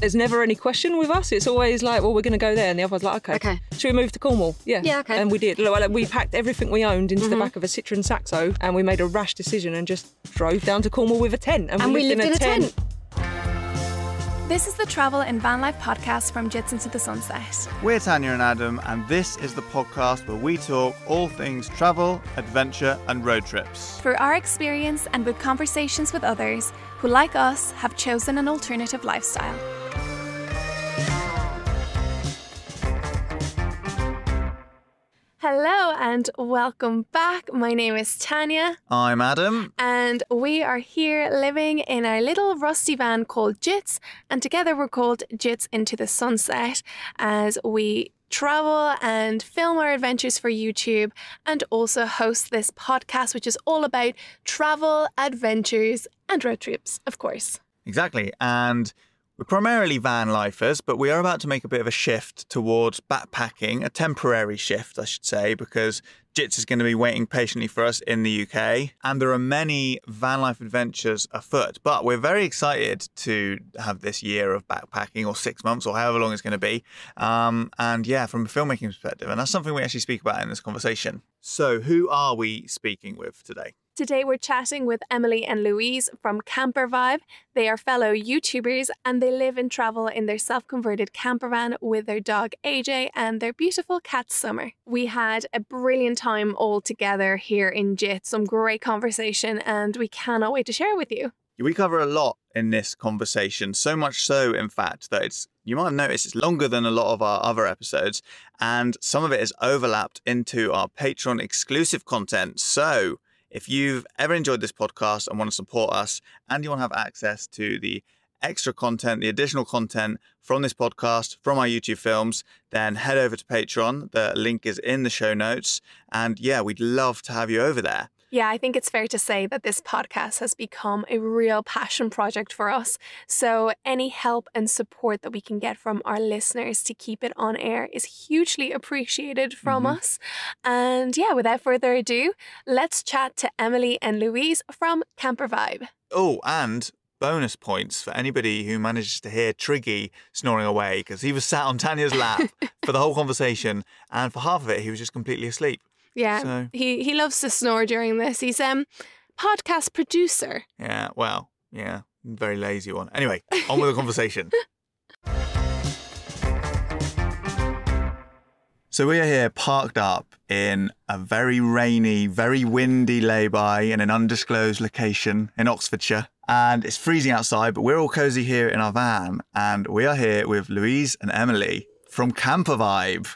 there's never any question with us. It's always like, well, we're going to go there, and the other one's like, okay, Okay. should we move to Cornwall? Yeah, Yeah, okay. Mm-hmm. And we did. Look, We packed everything we owned into the back of a Citroen Saxo, and we made a rash decision and just drove down to Cornwall with a tent. And we lived in a tent. This is the Travel and Van Life podcast from Jits into the Sunset. We're Tanya and Adam, and this is the podcast where we talk all things travel, adventure, and road trips. Through our experience and with conversations with others who, like us, have chosen an alternative lifestyle. Hello and welcome back. My name is Tanya, I'm Adam. and we are here living in our little rusty van called Jits, and together we're called Jits into the Sunset as we travel and film our adventures for YouTube and also host this podcast, which is all about travel, adventures, and road trips, of course. Exactly. And we're primarily van lifers, but we are about to make a bit of a shift towards backpacking, a temporary shift, I should say, because Jits is going to be waiting patiently for us in the UK. And there are many van life adventures afoot. But we're very excited to have this year of backpacking, or six months, or however long it's going to be. Um, and yeah, from a filmmaking perspective. And that's something we actually speak about in this conversation. So, who are we speaking with today? Today we're chatting with Emily and Louise from Camper Vibe. They are fellow YouTubers and they live and travel in their self converted camper van with their dog AJ and their beautiful cat Summer. We had a brilliant time all together here in JIT, some great conversation, and we cannot wait to share it with you. We cover a lot in this conversation, so much so, in fact, that it's you might have noticed it's longer than a lot of our other episodes, and some of it is overlapped into our Patreon exclusive content. So, if you've ever enjoyed this podcast and want to support us, and you want to have access to the extra content, the additional content from this podcast, from our YouTube films, then head over to Patreon. The link is in the show notes. And yeah, we'd love to have you over there. Yeah, I think it's fair to say that this podcast has become a real passion project for us. So, any help and support that we can get from our listeners to keep it on air is hugely appreciated from Mhm. us. And yeah, without further ado, let's chat to Emily and Louise from Camper Vibe. Oh, and bonus points for anybody who manages to hear Triggy snoring away because he was sat on Tanya's lap for the whole conversation, and for half of it, he was just completely asleep. Yeah, So- he he loves to snore during this. He's um podcast producer. Yeah, well, yeah, very lazy one. Anyway, on with the conversation. So we are here parked up in a very rainy, very windy lay-by in an undisclosed location in Oxfordshire. And it's freezing outside, but we're all cozy here in our van. And we are here with Louise and Emily from Camper Vibe.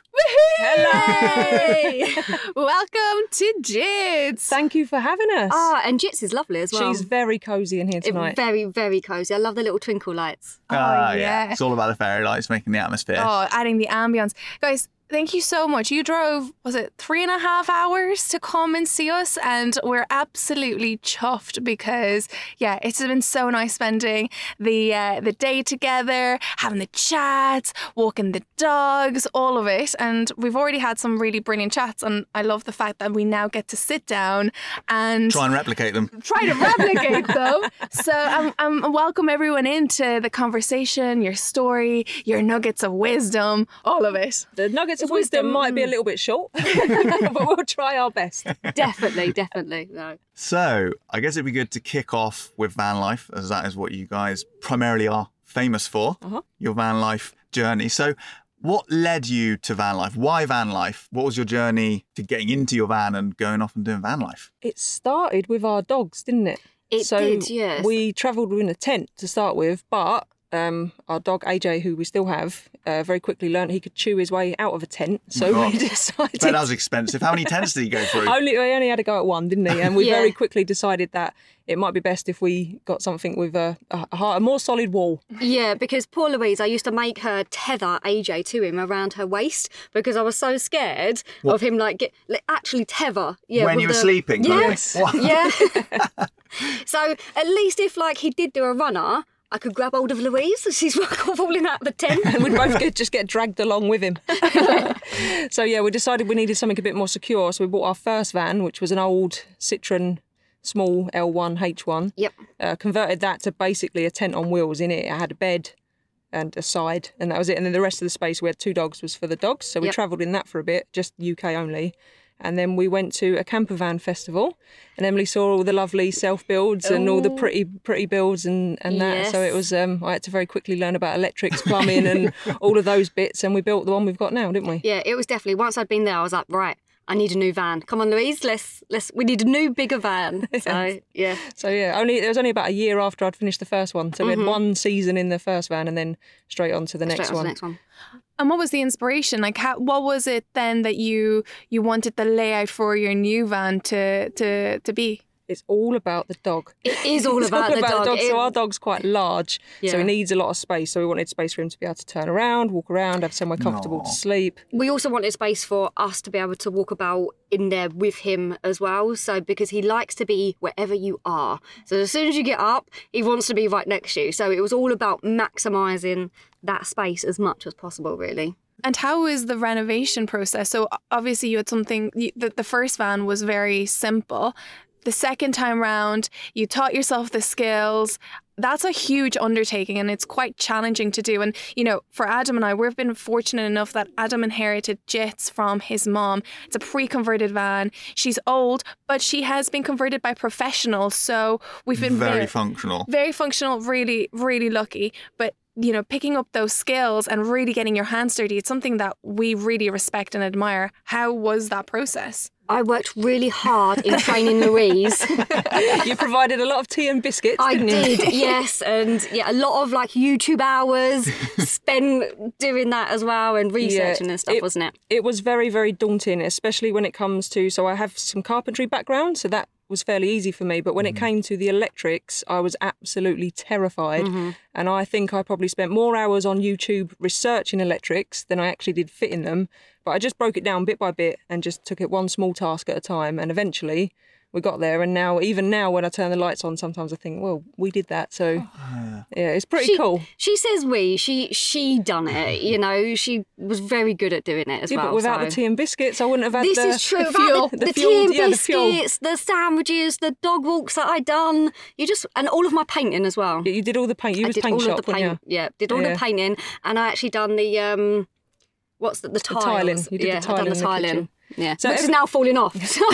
Hello. Welcome to Jits. Thank you for having us. Ah, and Jits is lovely as well. She's very cosy in here It- tonight. very, very cosy. I love the little twinkle lights. Ah, yeah. It's all about the fairy lights making the atmosphere. Oh, adding the ambience. Guys, thank you so much. You drove, was it three and a half hours to come and see us? And we're absolutely chuffed because, yeah, it's been so nice spending the uh, the day together, having the chats, walking the dogs, all of it. And we've already had some really brilliant chats. And I love the fact that we now get to sit down and Try and replicate them. try to replicate them. So um, um, welcome everyone into the conversation, your story, your nuggets of wisdom, all of it. the nuggets of wisdom wisdom. might be a little bit short, but we'll try our best. definitely, definitely. No. So, I guess it'd be good to kick off with van life, as that is what you guys primarily are famous for Uh-huh. your van life journey. So, what led you to van life? Why van life? What was your journey to getting into your van and going off and doing van life? It started with our dogs, didn't it? It so did, yes. We travelled in a tent to start with, but um, our dog AJ, who we still have, uh, very quickly learned he could chew his way out of a tent. So God. we decided. Bet that was expensive. How many tents did he go through? only he only had to go at one, didn't he? And we Yeah. very quickly decided that it might be best if we got something with a, a, a a more solid wall. Yeah, because poor Louise, I used to make her tether AJ to him around her waist because I was so scared of him like get like, actually tether. Yeah, when you were the- sleeping? kind of thing? Yes. What? Yeah. so at least if like he did do a runner, I could grab hold of Louise as she's falling out of the tent. and we'd both get, just get dragged along with him. so yeah, we decided we needed something a bit more secure. So we bought our first van, which was an old Citroen small L1 H1. Yep. Uh, converted that to basically a tent on wheels. In it, it had a bed, and a side, and that was it. And then the rest of the space we had two dogs was for the dogs. So we Yep. travelled in that for a bit, just UK only. And then we went to a camper van festival, and Emily saw all the lovely self builds and all the pretty pretty builds and, and that. So it was um, I had to very quickly learn about electrics, plumbing, and all of those bits, and we built the one we've got now, didn't we? Yeah, it was definitely once I'd been there, I was like, right, I need a new van. Come on, Louise, let's let's we need a new bigger van. So yeah. So yeah, only it was only about a year after I'd finished the first one. So we had one season in the first van, and then straight on to the Mm-hmm. Straight next on to the next one. And what was the inspiration? Like, how, what was it then that you you wanted the layout for your new van to to to be? It's all about the dog. It is all It's about the dog. It- So our dog's quite large, so he needs a lot of space. So we wanted space for him to be able to turn around, walk around, have somewhere comfortable to sleep. we also wanted space for us to be able to walk about in there with him as well. So because he likes to be wherever you are. So as soon as you get up, he wants to be right next to you. So it was all about maximising that space as much as possible, really. And how was the renovation process? So obviously you had something. You, the, the first van was very simple. The second time round, you taught yourself the skills. That's a huge undertaking and it's quite challenging to do. And, you know, for Adam and I, we've been fortunate enough that Adam inherited Jits from his mom. It's a pre converted van. She's old, but she has been converted by professionals. So we've been very functional. very functional, really, really lucky. But you know, picking up those skills and really getting your hands dirty, it's something that we really respect and admire. How was that process? I worked really hard in training Louise. you provided a lot of tea and biscuits, I you? yes, and yeah, a lot of like YouTube hours spent doing that as well and researching and stuff, it- wasn't it? It was very, very daunting, especially when it comes to. So I have some carpentry background, so that was fairly easy for me. But when it mm-hmm. came to the electrics, I was absolutely terrified. Mm-hmm. And I think I probably spent more hours on YouTube researching electrics than I actually did fitting them. But I just broke it down bit by bit and just took it one small task at a time. And eventually we got there. And now, even now, when I turn the lights on, sometimes I think, well, we did that. So yeah, it's pretty She, cool. she says we. She she done it. You know, she was very good at doing it as Yeah, well. but without so. the tea and biscuits, I wouldn't have had This the, is true. the fuel. the, the, fuel- tea and yeah, biscuits, the, sandwiches, the dog walks that I done. You just and all of my painting as well. Yeah, you did all the paint. You I was did paint all shop, of the weren't paint. you? Yeah, did all Yeah. the painting, and I actually done the um, what's the, the tiles? tiling. You did the yeah, I done in the the tiling. Kitchen. Yeah, So which is every- now falling off. So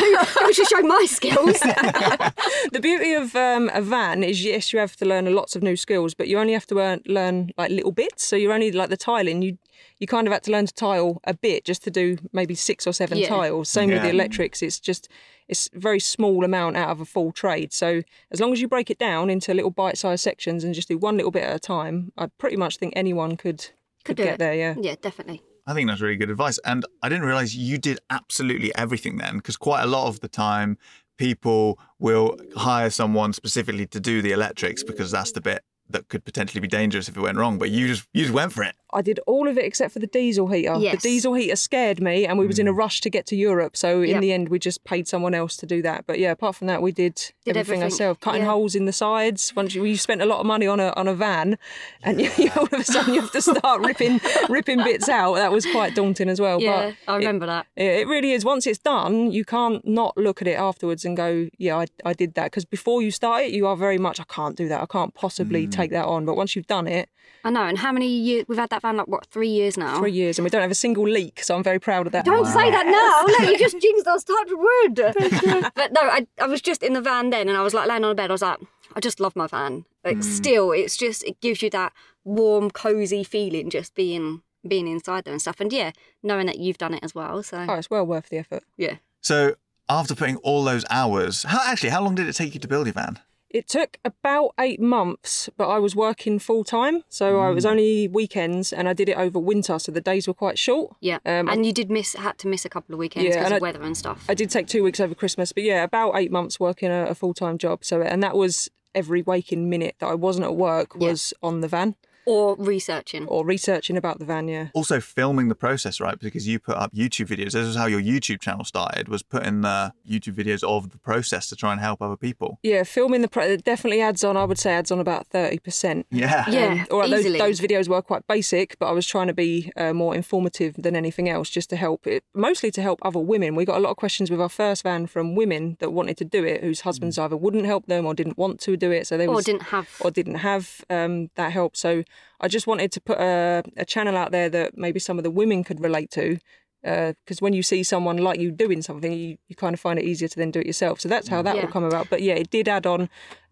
I should show my skills. The beauty of um, a van is yes, you have to learn lots of new skills, but you only have to learn, learn like little bits. So you're only like the tiling. You you kind of had to learn to tile a bit just to do maybe six or seven Yeah. tiles. Same with the electrics. It's just it's a very small amount out of a full trade. So as long as you break it down into little bite-sized sections and just do one little bit at a time, I pretty much think anyone could could, do get it. there. Yeah. yeah, definitely. I think that's really good advice. And I didn't realize you did absolutely everything then, because quite a lot of the time people will hire someone specifically to do the electrics because that's the bit that could potentially be dangerous if it went wrong. But you just you just went for it. I did all of it except for the diesel heater. Yes. The diesel heater scared me, and we was in a mm. rush to get to Europe. So in Yep. the end, we just paid someone else to do that. But yeah, apart from that, we did, Did everything, everything, ourselves. Cutting yeah. holes in the sides. Once you, you spent a lot of money on a on a van, and you, you- all of a sudden you have to start ripping ripping bits out. That was quite daunting as well. Yeah, but I remember that. it, it really is. Once it's done, you can't not look at it afterwards and go, "Yeah, I, I did that." Because before you start it, you are very much, "I can't do that. I can't possibly mm. take that on." But once you've done it, I know. And how many years we've had that van? Like what? Three years now. three years, and we don't have a single leak. So I'm very proud of that. Don't say that now. No, you just jinxed us. Touch wood. but no, I, I was just in the van then, and I was like laying on a bed. I was like, I just love my van. Like mm. still, it's just it gives you that warm, cozy feeling just being being inside there and stuff. And yeah, knowing that you've done it as well. So Oh, it's well worth the effort. yeah. So after putting all those hours, how actually how long did it take you to build your van? It took about eight months, but I was working full time, so I was only weekends, and I did it over winter, so the days were quite short. Yeah, Um, and you did miss had to miss a couple of weekends Yeah, because and of I- weather and stuff. I did take two weeks over Christmas, but yeah, about eight months working a, a full time job. So, and that was every waking minute that I wasn't at work Yeah. was on the van or researching. or researching about the van. Yeah. Also filming the process, right? Because you put up YouTube videos. This is how your YouTube channel started. Was putting the YouTube videos of the process to try and help other people. Yeah, filming the pro- it definitely adds on. I would say adds on about thirty percent. Yeah. Yeah, All right, those, easily. those videos were quite basic, but I was trying to be uh, more informative than anything else, just to help it, mostly to help other women. We got a lot of questions with our first van from women that wanted to do it, whose husbands either wouldn't help them or didn't want to do it, so they or was, didn't have. or didn't have um, that help. So I just wanted to put a, a channel out there that maybe some of the women could relate to. Uh, because when you see someone like you doing something, you, you kind of find it easier to then do it yourself. So that's how mm. that Yeah. will come about. But yeah, it did add on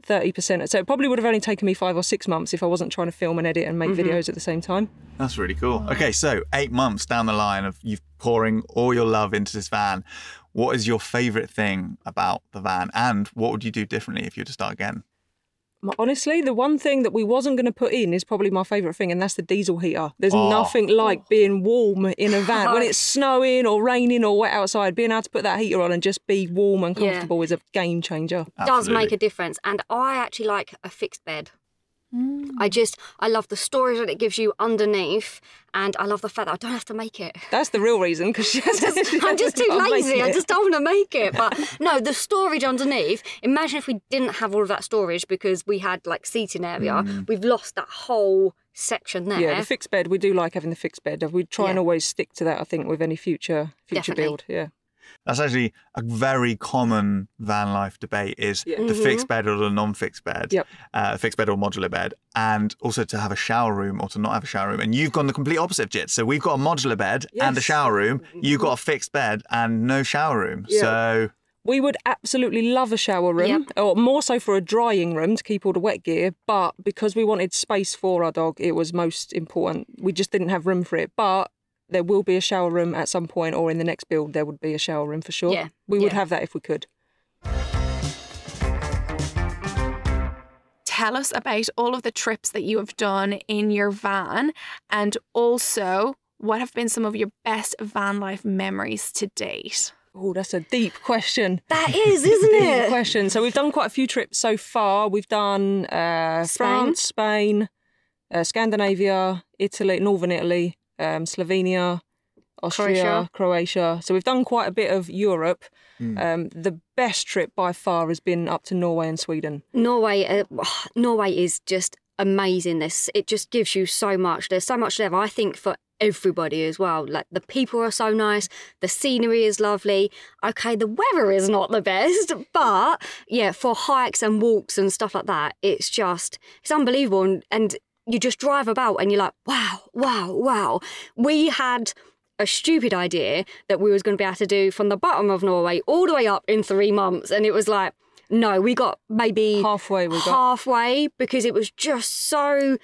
30%. So it probably would have only taken me five or six months if I wasn't trying to film and edit and make mm-hmm. videos at the same time. That's really cool. Okay, so eight months down the line of you pouring all your love into this van, what is your favourite thing about the van, and what would you do differently if you were to start again? Honestly, the one thing that we wasn't going to put in is probably my favourite thing, and that's the diesel heater. There's Oh. nothing like being warm in a van when it's snowing or raining or wet outside. Being able to put that heater on and just be warm and Yeah. comfortable is a game changer. does make a difference. And I actually like a fixed bed. Mm. I just, I love the storage that it gives you underneath, and I love the fact that I don't have to make it. That's the real reason because I'm just too lazy. I just don't want to make it. But no, the storage underneath. Imagine if we didn't have all of that storage because we had like seating area. Hmm. We've lost that whole section there. Yeah, the fixed bed. We do like having the fixed bed. We try and always stick to that. I think with any future future Definitely. build. Yeah. That's actually a very common van life debate: is Yeah. the fixed bed or the non-fixed bed, Yep. uh, fixed bed or modular bed, and also to have a shower room or to not have a shower room. And you've gone the complete opposite, Jit. So we've got a modular bed and a shower room. You've got a fixed bed and no shower room. Yeah. So We would absolutely love a shower room, or more so for a drying room to keep all the wet gear. But because we wanted space for our dog, it was most important. We just didn't have room for it. But there will be a shower room at some point, or in the next build, there would be a shower room for sure. Yeah, We would yeah. have that if we could. Tell us about all of the trips that you have done in your van and also what have been some of your best van life memories to date? Oh, that's a deep question. that is, isn't Deep it? question. So we've done quite a few trips so far. We've done uh, Spain. France, Spain, uh, Scandinavia, Italy, Northern Italy, um, Slovenia, Austria, Croatia. Croatia. So we've done quite a bit of Europe. Um, the best trip by far has been up to Norway and Sweden. Norway, uh, Norway is just amazing. This it just gives you so much. There's so much there. I think for everybody as well. Like the people are so nice, the scenery is lovely. Okay, the weather is not the best, but yeah, for hikes and walks and stuff like that, it's just it's unbelievable. And, and you just drive about and you're like, wow, wow, wow. We had a stupid idea that we was going to be able to do from the bottom of Norway all the way up in three months, and it was like, no, we got maybe Halfway we got. halfway because it was just so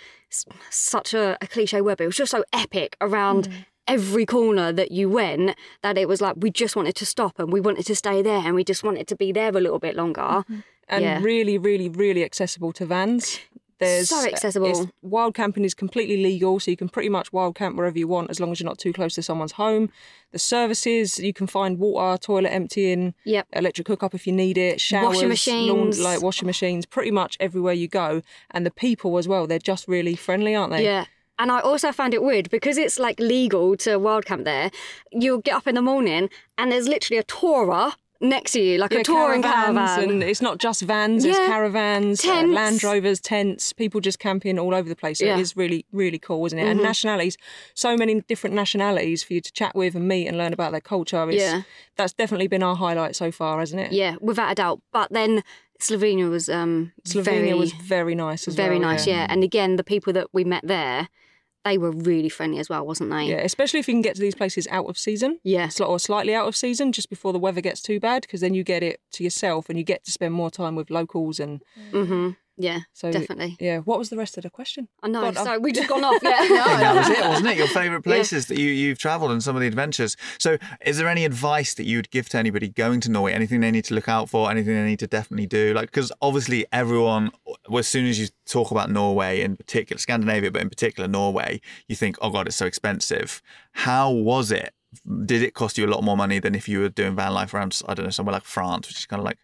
such a, a cliche word, but it was just so epic around Mm. every corner that you went that it was like we just wanted to stop and we wanted to stay there and we just wanted to be there a little bit longer. Mm-hmm. and yeah. really, really, really accessible to vans. There's So uh, accessible. it's- wild camping is completely legal, so you can pretty much wild camp wherever you want as long as you're not too close to someone's home. The services you can find water, toilet emptying, Yep. electric hookup if you need it, showers, laun- machines. like washing machines, pretty much everywhere you go. And the people as well, they're just really friendly, aren't they? Yeah. And I also found it weird because it's like legal to wild camp there. You'll get up in the morning and there's literally a tourer next to you, like Yeah, a touring caravan. and it's not just vans; it's Yeah. caravans, uh, Tents. Land Rovers, tents, people just camping all over the place. So Yeah. Mm-hmm. it is really, really cool, isn't it? And nationalities, so many different nationalities for you to chat with and meet and learn about their culture. It's, Yeah. that's definitely been our highlight so far, hasn't it? Yeah, without a doubt. But then Slovenia was um Slovenia very, was very nice as very well. nice, yeah. And again, the people that we met there, they were really friendly as well, wasn't they? Yeah, especially if you can get to these places out of season. Yeah. Or slightly out of season, just before the weather gets too bad, because then you get it to yourself and you get to spend more time with locals. And Mm-hmm. Yeah, so, definitely. yeah. What was the rest of the question? I know. God, I've- so we just gone off. Yeah. I think that was it, wasn't it? Your favourite places that you, you've travelled and some of the adventures. So, is there any advice that you would give to anybody going to Norway? Anything they need to look out for? Anything they need to definitely do? Like, because obviously everyone, as soon as you talk about Norway in particular, Scandinavia, but in particular Norway, you think, oh God, it's so expensive. How was it? Did it cost you a lot more money than if you were doing van life around, I don't know, somewhere like France, which is kind of like.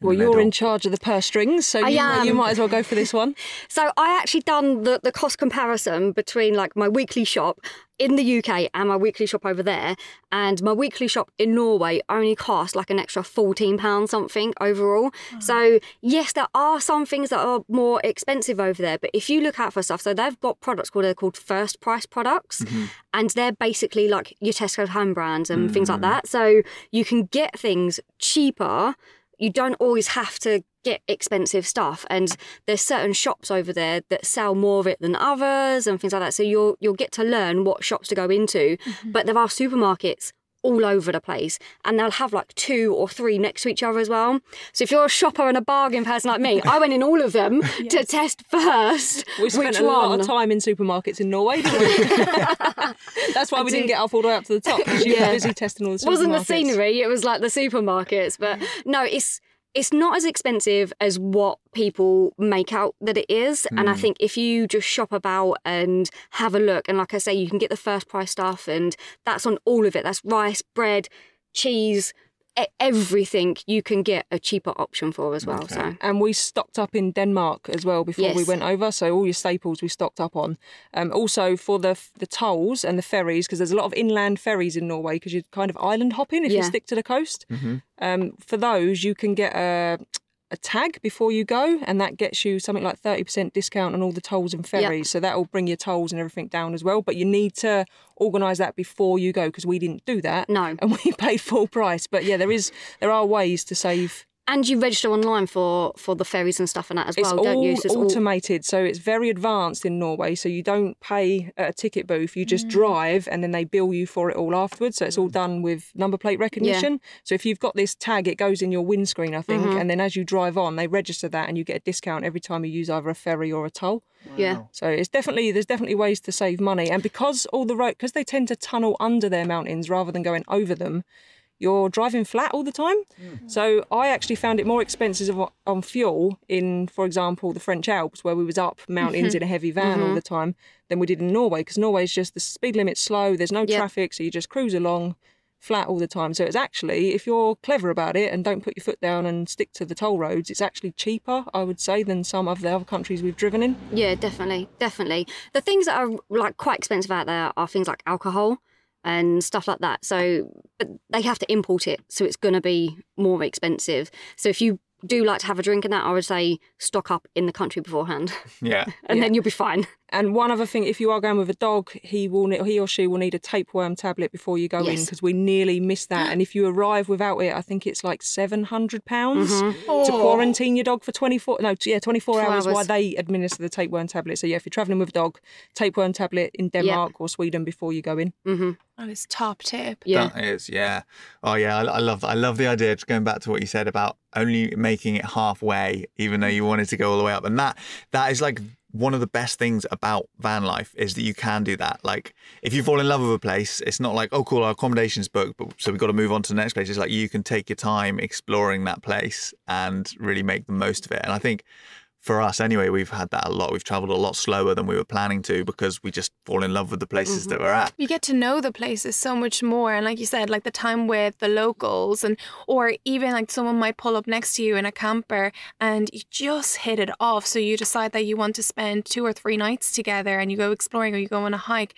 In Well, the you're in charge of the purse strings, so I you, might- you might as well go for this one. So I actually done the, the cost comparison between like my weekly shop in the UK and my weekly shop over there. And my weekly shop in Norway only cost like an extra £14 something overall. So yes, there are some things that are more expensive over there, but if you look out for stuff, so they've got products called they're called first price products. Mm-hmm. And they're basically like your Tesco home brands and things like mm. that. So you can get things cheaper you don't always have to get expensive stuff and there's certain shops over there that sell more of it than others and things like that. So you'll you'll get to learn what shops to go into. Mm-hmm. But there are supermarkets all over the place and they'll have like two or three next to each other as well so if you're a shopper and a bargain person like me i went in all of them to test first We spent which a lot of time in supermarkets in Norway, didn't we? That's why we didn't get up all the way up to the top because you Yeah. were busy testing all the supermarkets. It wasn't the scenery it was like the supermarkets but no it's it's not as expensive as what people make out that it is. And i hmm. think if you just shop about and have a look and like i say you can get the first price stuff and that's on all of it. That's rice bread cheese everything you can get a cheaper option for as well so And we stocked up in Denmark as well before we went over. So all your staples we stocked up on. Um, also for the the tolls and the ferries because there's a lot of inland ferries in Norway because you're kind of island hopping if you stick to the coast. Um, for those you can get a a tag before you go, and that gets you something like thirty percent discount on all the tolls and ferries. So that will bring your tolls and everything down as well. But you need to organise that before you go because we didn't do that. No. and we paid full price. But yeah, there is there are ways to save and you register online for for the ferries and stuff and that as It's well all don't you So it's all- automated, so it's very advanced in Norway. So you don't pay at a ticket booth; you Mm. just drive, and then they bill you for it all afterwards. So it's all done with number plate recognition. So if you've got this tag, it goes in your windscreen, I think, Mm-hmm. and then as you drive on, they register that, and you get a discount every time you use either a ferry or a toll. yeah So it's definitely there's definitely ways to save money, and because all the road because they tend to tunnel under their mountains rather than going over them, you're driving flat all the time. Mm. So I actually found it more expensive of- on fuel in, for example, the French Alps, where we was up mountains in a heavy van all mm-hmm. the time, than we did in Norway, because Norway's just the speed limit's slow, there's no Yeah. traffic, so you just cruise along flat all the time. So it's actually, if you're clever about it and don't put your foot down and stick to the toll roads, it's actually cheaper, I would say, than some of the other countries we've driven in. Yeah, definitely, definitely. The things that are like quite expensive out there are things like alcohol and stuff like that. So, but they have to import it, so it's going to be more expensive. So, if you do like to have a drink and that, I would say stock up in the country beforehand, Yeah. and then you'll be fine. And one other thing, if you are going with a dog, he will ne- he or she will need a tapeworm tablet before you go in because we nearly missed that. And if you arrive without it, I think it's like seven hundred pounds Mm-hmm. to quarantine your dog for twenty four. No, yeah, twenty four Four hours, while they administer the tapeworm tablet. So yeah, if you're travelling with a dog, tapeworm tablet in Denmark or Sweden before you go in. That is top tip. Yeah, That is, yeah. Oh, yeah. I, I love that. I love the idea. Just going back to what you said about only making it halfway, even though you wanted to go all the way up, and that that is like one of the best things about van life is that you can do that. Like, if you fall in love with a place, it's not like, oh, cool, our accommodation's booked, but so we've got to move on to the next place. It's like you can take your time exploring that place and really make the most of it. And I think for us anyway, we've had that a lot. We've traveled a lot slower than we were planning to because we just fall in love with the places that we're mm-hmm. at. You get to know the places so much more, and like you said, like the time with the locals, and or even like someone might pull up next to you in a camper, and you just hit it off. So you decide that you want to spend two or three nights together, and you go exploring or you go on a hike.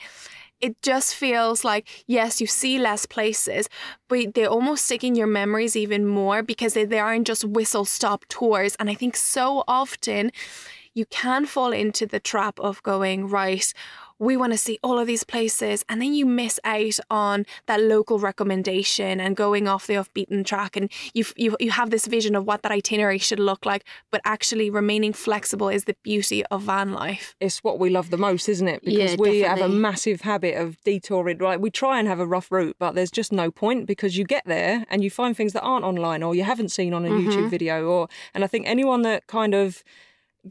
It just feels like yes, you see less places, but they're almost stick in your memories even more because they, they aren't just whistle stop tours. And I think so often you can fall into the trap of going, right, we want to see all of these places. And then you miss out on that local recommendation and going off the off beaten track. And you, you, you have this vision of what that itinerary should look like, but actually remaining flexible is the beauty of van life. It's what we love the most, isn't it? Because Yeah, we have a massive habit of detouring. Like we try and have a rough route, but there's just no point because you get there and you find things that aren't online or you haven't seen on a Mm-hmm. YouTube video. Or and I think anyone that kind of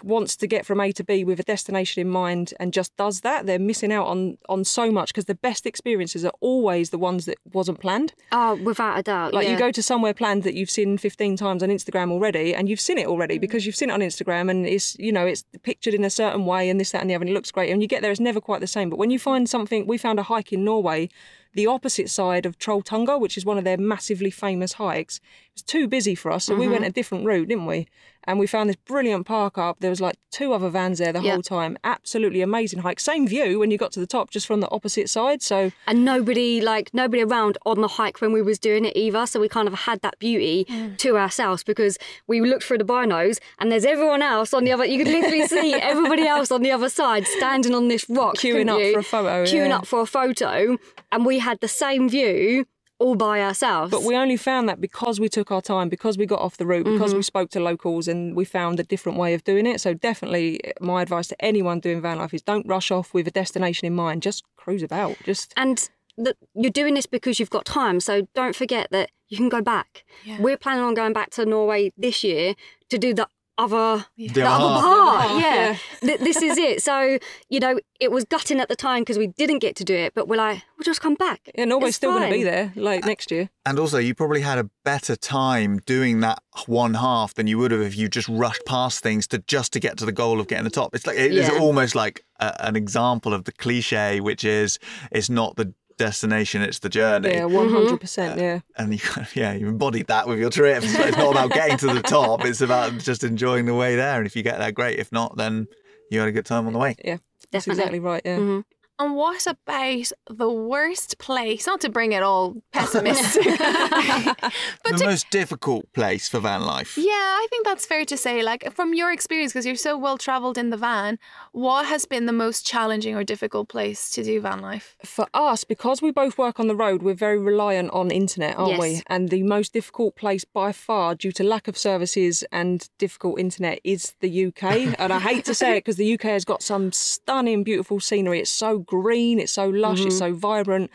wants to get from A to B with a destination in mind and just does that, they're missing out on on so much because the best experiences are always the ones that wasn't planned. oh, without a doubt. Like yeah. you go to somewhere planned that you've seen 15 times on Instagram already and you've seen it already mm. because you've seen it on Instagram and it's, you know, it's pictured in a certain way and this, that and the other and it looks great. And you get there, it's never quite the same. But when you find something, we found a hike in Norway, the opposite side of Trolltunga, which is one of their massively famous hikes. It was too busy for us. So we went a different route, didn't we? And we found this brilliant park up. There was like two other vans there the Yeah. whole time. Absolutely amazing hike. Same view when you got to the top, just from the opposite side. So and nobody like nobody around on the hike when we was doing it either so we kind of had that beauty Mm. to ourselves because we looked through the binos and there's everyone else on the other you could literally see everybody else on the other side standing on this rock Queuing up you? for a photo, queuing yeah. up for a photo and we had the same view all by ourselves. But we only found that because we took our time, because we got off the route, because Mm-hmm. we spoke to locals and we found a different way of doing it. So definitely my advice to anyone doing van life is don't rush off with a destination in mind. Just cruise about. Just and that you're doing this because you've got time. So don't forget that you can go back. Yeah. We're planning on going back to Norway this year to do the other The the other other half. part. Yeah. Yeah, Th- this is it. So you know, it was gutting at the time because we didn't get to do it, but we're like, we'll just come back. yeah, Norway's It's still going to be there like next year. And also, you probably had a better time doing that one half than you would have if you just rushed past things to just to get to the goal of getting the top. It's like it is Yeah. almost like a, an example of the cliche, which is it's not the destination, it's the journey. Yeah, one hundred percent. Yeah. And you, kind of- yeah, you embodied that with your trip. So it's not about getting to the top; it's about just enjoying the way there. And if you get there, great. If not, then you had a good time on the way. Yeah, that's Definitely. exactly right. Yeah. Mhm. And what about the worst place? Not to bring it all pessimistic, but the to most difficult place for van life. Yeah, I think that's fair to say. Like from your experience, because you're so well traveled in the van, what has been the most challenging or difficult place to do van life? For us, because we both work on the road, we're very reliant on internet, aren't we? Yes. And the most difficult place by far, due to lack of services and difficult internet, is the UK. and I hate to say it because the UK has got some stunning, beautiful scenery. It's so green, it's so lush, it's mm-hmm. so vibrant.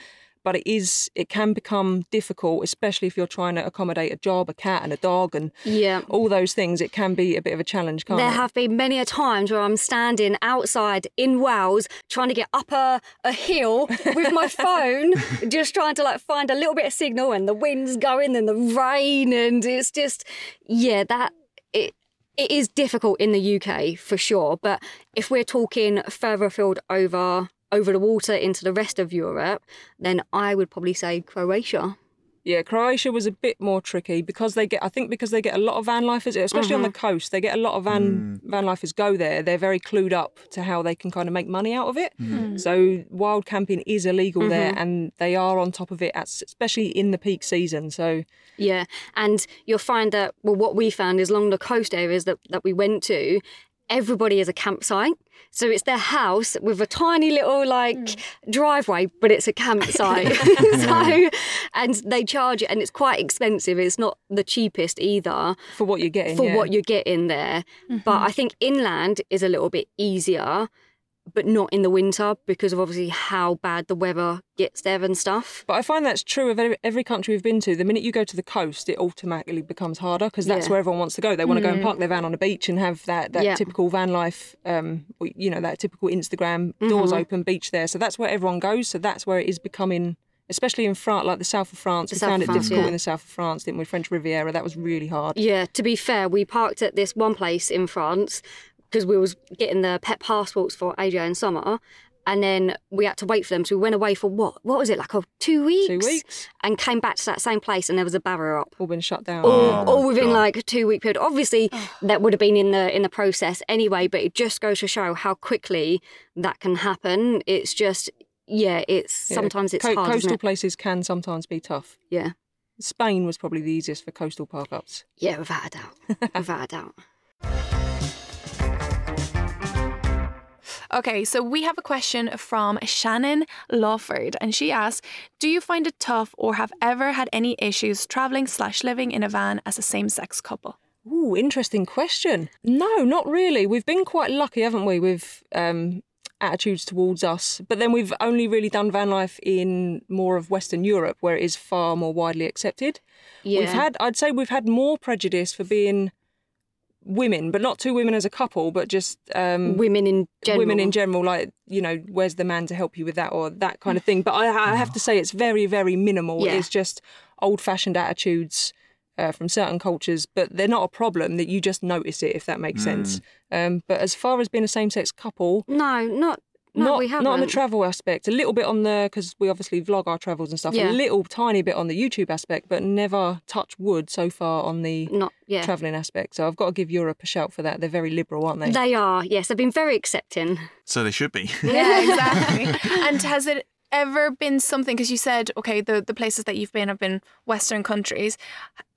But it is, it can become difficult, especially if you're trying to accommodate a job, a cat, and a dog, and Yeah. all those things. It can be a bit of a challenge, can't There it? have been many a times where I'm standing outside in Wales trying to get up a, a hill with my phone, just trying to like find a little bit of signal and the wind's going and the rain and it's just yeah, that it it is difficult in the UK for sure. But if we're talking further afield over over the water into the rest of Europe, then I would probably say Croatia. Yeah, Croatia was a bit more tricky because they get. I think because they get a lot of van lifers, especially on the uh-huh. coast. They get a lot of van mm. van lifers go there. They're very clued up to how they can kind of make money out of it. Mm. Mm. So wild camping is illegal there, mm-hmm. and they are on top of it, at, especially in the peak season. So Yeah, and you'll find that well, what we found is along the coast areas that that we went to, everybody is a campsite. So it's their house with a tiny little like hmm. driveway, but it's a campsite. so, and they charge it, and it's quite expensive. It's not the cheapest either for what you're getting, for yeah. what you're getting there. But mm-hmm. I think inland is a little bit easier, but not in the winter because of obviously how bad the weather gets there and stuff. But I find that's true of every, every country we've been to. The minute you go to the coast, it automatically becomes harder because that's Yeah. where everyone wants to go. They want to go and park their van on a beach and have that, that Yeah. typical van life, um, you know, that typical Instagram doors open beach there. So that's where everyone goes. So that's where it is becoming, especially in France, like the south of France. The we south found of it France, difficult yeah. in the south of France, didn't we? French Riviera. That was really hard. Yeah, to be fair, we parked at this one place in France because we was getting the pet passports for AJ and Summer, and then we had to wait for them. So we went away for what? What was it like? A two weeks. Two weeks, And came back to that same place, and there was a barrier up. all been shut down. All, Oh, all within God. like a two week period. Obviously, that would have been in the in the process anyway. But it just goes to show how quickly that can happen. It's just yeah. It's Yeah, sometimes it's Co- hard. isn't coastal it? places can sometimes be tough. Yeah, Spain was probably the easiest for coastal park ups. yeah, without a doubt, without a doubt. Okay, so we have a question from Shannon Lawford, and she asks, "Do you find it tough, or have ever had any issues traveling slash living in a van as a same-sex couple?" Ooh, interesting question. No, not really. We've been quite lucky, haven't we, with um, attitudes towards us. But then we've only really done van life in more of Western Europe, where it is far more widely accepted. Yeah, We've had, I'd say, we've had more prejudice for being women, but not two women as a couple, but just um, women in general. women in general. Like, you know, where's the man to help you with that, or that kind of thing. But I, I have to say, it's very, very minimal. Yeah. It's just old-fashioned attitudes uh, from certain cultures, but they're not a problem that you just notice it, if that makes sense. Um, but as far as being a same-sex couple, No, not no, not we haven't. not on the travel aspect. A little bit on the because we obviously vlog our travels and stuff. Yeah. A little tiny bit on the YouTube aspect, but never touch wood so far on the Not yeah. traveling aspect. So I've got to give Europe a shout for that. They're very liberal, aren't they? They are yes. They've been very accepting. So they should be. Yeah, exactly. and has it ever been something? Because you said, okay, the the places that you've been have been Western countries.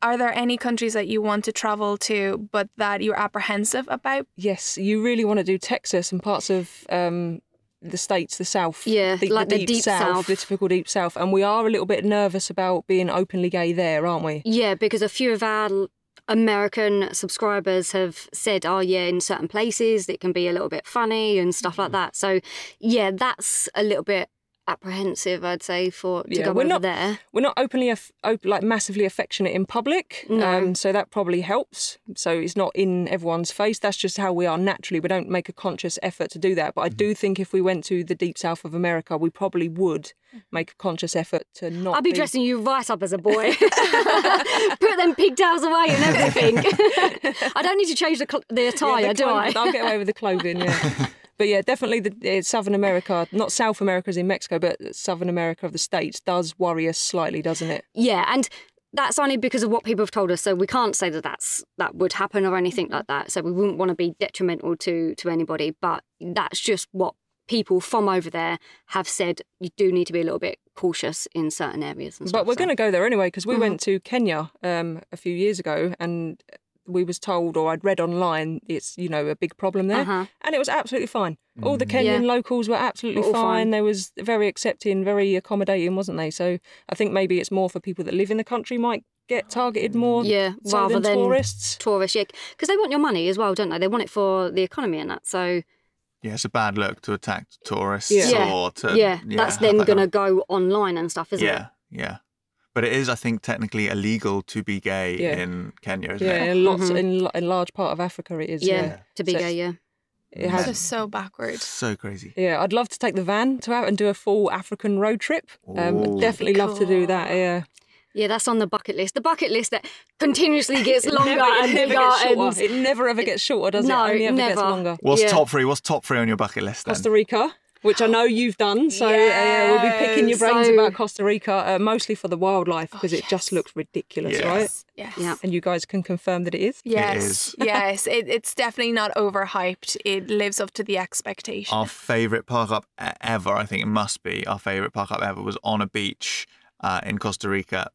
Are there any countries that you want to travel to, but that you're apprehensive about? Yes, you really want to do Texas and parts of um, the states, the south, Yeah, the, like the deep south, south. the typical deep south, and we are a little bit nervous about being openly gay there, aren't we? Yeah, because a few of our American subscribers have said, oh, yeah, in certain places it can be a little bit funny and stuff like mm. that. So, yeah, that's a little bit apprehensive, I'd say, for to Yeah, go we're over not- there. We're not openly, aff- op- like massively affectionate in public, No. um, so that probably helps. So it's not in everyone's face. That's just how we are naturally. We don't make a conscious effort to do that. But I do think if we went to the deep south of America, we probably would make a conscious effort to not. I'd be dressing you right up as a boy. Put them pigtails away and everything. I don't need to change the, cl- the Yeah, attire, the do clo- I? I'll get away with the clothing, yeah. But yeah, definitely the Southern America, not South America as in Mexico, but Southern America of the States does worry us slightly, doesn't it? Yeah, and that's only because of what people have told us. So we can't say that that's that would happen or anything like that. So we wouldn't want to be detrimental to to anybody. But that's just what people from over there have said. You do need to be a little bit cautious in certain areas. And stuff, But we're so. going to go there anyway because we Mhm. went to Kenya um, a few years ago and we was told or I'd read online it's you know a big problem there Uh-huh. and it was absolutely fine. All the Kenyan Yeah. locals were absolutely All fine. fine. They was very accepting, very accommodating, wasn't they? So I think maybe it's more for people that live in the country might get targeted more Yeah, so rather than, than tourists. tourists. Yeah, because they want your money as well, don't they? They want it for the economy and that. So Yeah, it's a bad look to attack tourists Yeah. or to yeah, that's then that going to kind go online and stuff, isn't it? yeah, yeah. But it is, I think, technically illegal to be gay Yeah. in Kenya, isn't Yeah, it? in lots Mhm. in, in large part of Africa it is. Yeah, Yeah, to be So gay. Yeah. it has. just so backward. So crazy. Yeah, I'd love to take the van to out and do a full African road trip. Um, Ooh. definitely love to do that. Yeah, Yeah, that's on the bucket list. The bucket list that continuously gets longer never, and it never bigger. and. It never ever gets shorter, does No, it? Only ever gets never. longer. What's Yeah. top three? What's top three on your bucket list then? Costa Rica, which I know you've done, so uh, we'll be picking your brains So- about Costa Rica, uh, mostly for the wildlife because it just looks ridiculous, Yes. right? Yes. Yeah. And you guys can confirm that it is. Yes, is. yes, it, it's definitely not overhyped. It lives up to the expectation. Our favourite park up ever, I think it must be, our favourite park up ever was on a beach uh, in Costa Rica.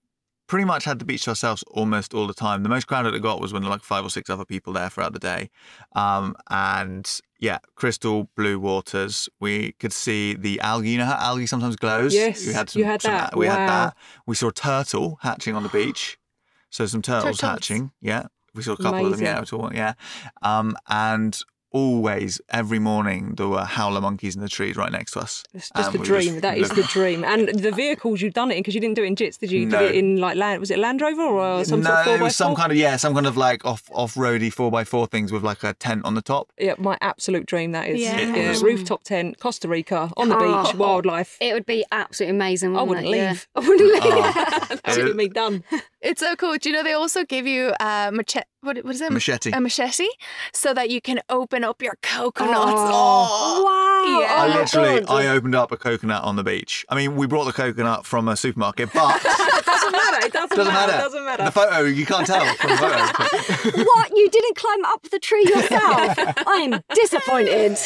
Pretty much had the beach to ourselves almost all the time. The most crowded it got was when there were like five or six other people there throughout the day. Um, and yeah, crystal blue waters. We could see the algae. You know how algae sometimes glows? Yes, we had you had some- that. We had that. We saw a turtle hatching on the beach. So some turtles, Turtles. hatching. Yeah. We saw a couple of them. Yeah. Amazing. all- yeah. Um, and always, every morning, there were howler monkeys in the trees right next to us. It's just And the we dream. That is the dream. And the vehicles you've done it in because you didn't do it in Jits, did you? You No. did it in like land. Was it Land Rover or uh, some no, sort of four it by was some four? kind of yeah, some kind of like off off roady four x four things with like a tent on the top. Yeah, my absolute dream. That is. Yeah. It was- rooftop tent, Costa Rica, on the Oh. beach, wildlife. It would be absolutely amazing. I Wouldn't wouldn't it? Yeah. leave. I wouldn't ah. leave. Oh. That's it, me done. It's so cool. Do you know they also give you a machete? What, what is it? Machete. A machete, so that you can open up your coconuts. Oh, wow. Yeah. Oh I literally, I opened up a coconut on the beach. I mean, we brought the coconut from a supermarket, but It doesn't matter. It doesn't, doesn't matter. It doesn't matter. The photo, you can't tell from the photo. what? You didn't climb up the tree yourself? I'm disappointed.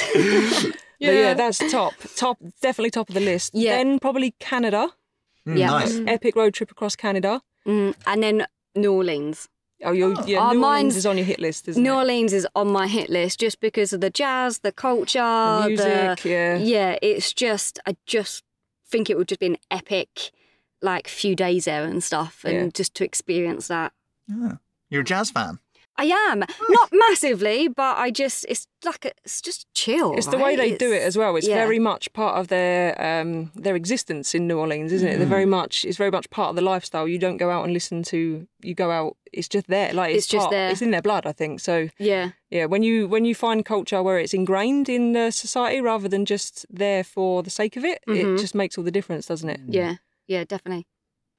But yeah, that's top. Top, definitely top of the list. Yeah. Then probably Canada. Mm, Yeah. Nice. Epic road trip across Canada. Mm, and then New Orleans. Oh, you're, yeah, Oh, New Orleans is on your hit list, isn't New it? New Orleans is on my hit list just because of the jazz, the culture, The music, yeah. yeah. It's just, I just think it would just be an epic, like, few days there and stuff, and Yeah. just to experience that. Yeah. You're a jazz fan. I am not massively, but I just it's like a, it's just chill. It's the way they do it as well. It's yeah. very much part of their um, their existence in New Orleans, isn't it? They're Mm. very much it's very much part of the lifestyle. You don't go out and listen to. You go out. It's just there. Like it's, It's just part- there. It's in their blood, I think. So Yeah, yeah, when you when you find culture where it's ingrained in the society rather than just there for the sake of it, Mhm. it just makes all the difference, doesn't it? yeah, yeah, definitely.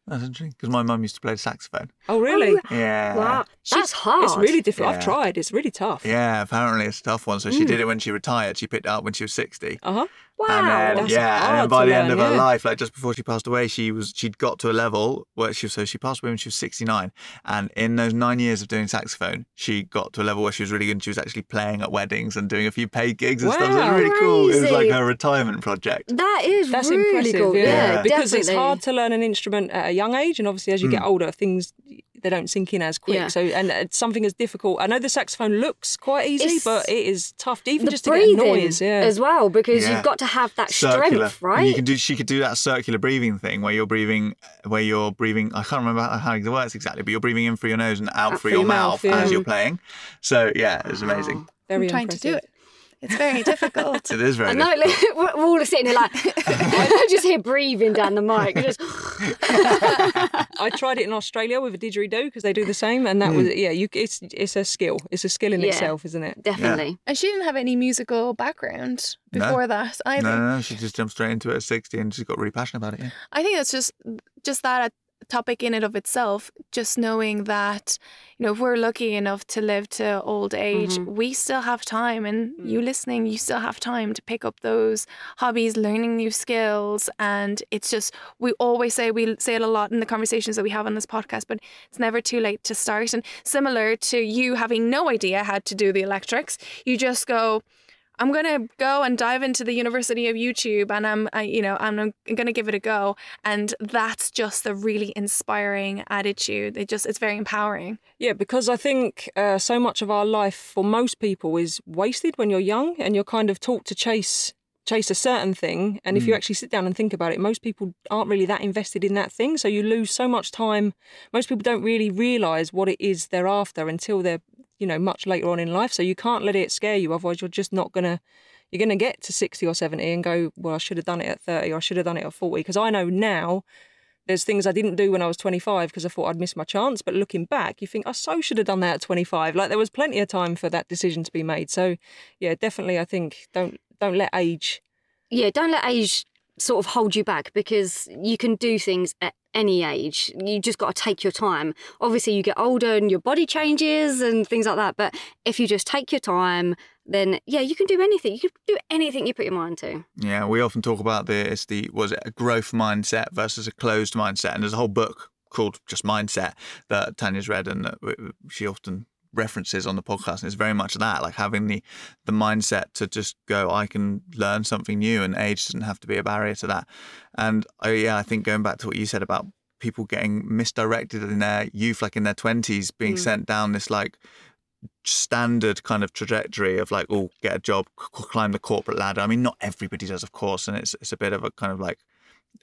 That's interesting because my mum used to play the saxophone. Oh, really? Yeah. Wow, She's- that's hard. It's really difficult. Yeah. I've tried. It's really tough. Yeah, apparently it's a tough one. So she did it when she retired. She picked it up when she was 60. Uh huh. Wow. and then, that's yeah, and then by to the end learn, of her life, like just before she passed away, she was she'd got to a level where she so she passed away when she was sixty nine, and in those nine years of doing saxophone, she got to a level where she was really good. and She was actually playing at weddings and doing a few paid gigs and stuff. So it was Wow. really cool. It was like her retirement project. that is That's really impressive, cool. yeah. Yeah, because it's hard to learn an instrument at a young age, and obviously as you get Mm. older, things they don't sink in as quick. Yeah. So and it's something as difficult. I know the saxophone looks quite easy, It's- but it is tough, even just to get a noise. Yeah. as well because Yeah. you've got to have that circular. strength, And right? You can do. She could do that circular breathing thing where you're breathing, where you're breathing. I can't remember how it works exactly, but you're breathing in through your nose and out, through your, mouth, yeah. as you're playing. So yeah, it's amazing. Very I'm trying impressive. to do it. It's very difficult. It is very. I know, difficult. like, we're all sitting here like, I just hear breathing down the mic. Just, I tried it in Australia with a didgeridoo because they do the same, and that was hmm. yeah. You, it's it's a skill. It's a skill in Yeah. itself, isn't it? definitely. and she didn't have any musical background No. before that either. No, no, no. She just jumped straight into it at 60 and she's got really passionate about it. Yeah. I think that's just just that topic in and of itself. Just knowing that you know if we're lucky enough to live to old age, mm-hmm. we still have time, and you mm. listening, you still have time to pick up those hobbies, learning new skills, and it's just we always say we say it a lot in the conversations that we have on this podcast, but it's never too late to start. And similar to you having no idea how to do the electrics, you just go. I'm gonna go and dive into the University of YouTube, and I'm, I, you know, I'm gonna give it a go. And that's just a really inspiring attitude. It just, it's very empowering. Yeah, because I think uh, so much of our life for most people is wasted when you're young and you're kind of taught to chase chase a certain thing and if you actually sit down and think about it most people aren't really that invested in that thing so you lose so much time most people don't really realize what it is they're after until they're you know much later on in life so you can't let it scare you otherwise you're just not going to you're going to get to 60 or 70 and go well I should have done it at 30 or I should have done it at 40 because I know now there's things I didn't do when I was 25 because I thought I'd miss my chance. But looking back, you think I so should have done that at 25. Like there was plenty of time for that decision to be made. So, yeah, definitely, I think don't don't let age. Yeah, don't let age sort of hold you back because you can do things at any age. You just got to take your time. Obviously, you get older and your body changes and things like that. But if you just take your time, then yeah, you can do anything. You can do anything you put your mind to. Yeah, we often talk about the it's the was it a growth mindset versus a closed mindset, and there's a whole book called just Mindset that Tanya's read and she often references on the podcast, and it's very much that like having the the mindset to just go, I can learn something new, and age doesn't have to be a barrier to that. And I, yeah, I think going back to what you said about people getting misdirected in their youth, like in their twenties, being mm. sent down this like standard kind of trajectory of like, oh, get a job, climb the corporate ladder. I mean, not everybody does, of course, and it's it's a bit of a kind of like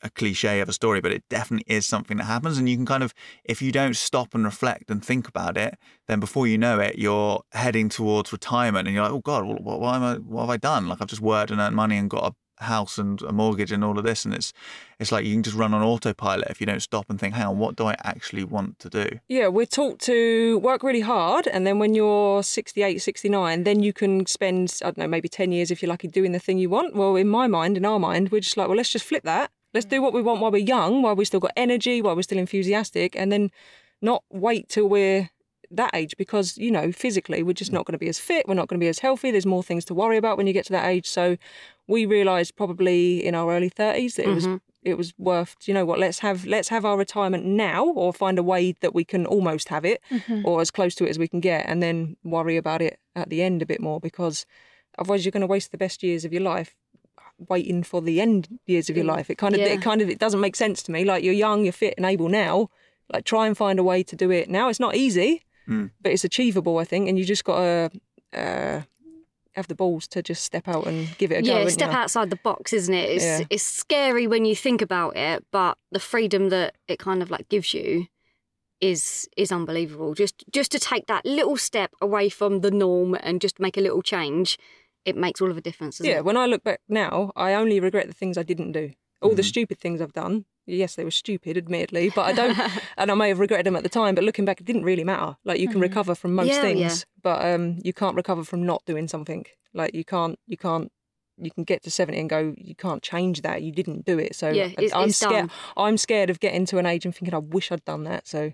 a cliche of a story, but it definitely is something that happens. And you can kind of, if you don't stop and reflect and think about it, then before you know it, you're heading towards retirement, and you're like, oh God, what, what, am I? What have I done? Like I've just worked and earned money and got a house and a mortgage and all of this, and it's it's like you can just run on autopilot if you don't stop and think, hang on, what do I actually want to do? Yeah, we're taught to work really hard, and then when you're 68, 69, then you can spend, I don't know, maybe 10 years if you're lucky doing the thing you want. Well, in my mind, in our mind, we're just like, well, let's just flip that. Let's do mm. what we want while we're young, while we've still got energy, while we're still enthusiastic, and then not wait till we're that age because, you know, physically we're just mm. not going to be as fit, we're not going to be as healthy. There's more things to worry about when you get to that age. So we realised probably in our early 30s that it was mm-hmm. it was worth you know what let's have let's have our retirement now or find a way that we can almost have it mm-hmm. or as close to it as we can get and then worry about it at the end a bit more because otherwise you're going to waste the best years of your life waiting for the end years of your life it kind of Yeah. it kind of it doesn't make sense to me like you're young you're fit and able now like try and find a way to do it now it's not easy but it's achievable i think and you just got to uh, have the balls to just step out and give it a go yeah, step you? outside the box, isn't it? It's Yeah. it's scary when you think about it, but the freedom that it kind of like gives you is is unbelievable. Just just to take that little step away from the norm and just make a little change, it makes all of a difference. Yeah, it? when I look back now, I only regret the things I didn't do. All the stupid things I've done. Yes, they were stupid, admittedly, but I don't, and I may have regretted them at the time. But looking back, it didn't really matter. Like you can recover from most Yeah, things, yeah. but um, you can't recover from not doing something. Like you can't, you can't, you can get to seventy and go, you can't change that. You didn't do it, so Yeah, I- it's- I'm it's scared. done. I'm scared of getting to an age and thinking, I wish I'd done that. So,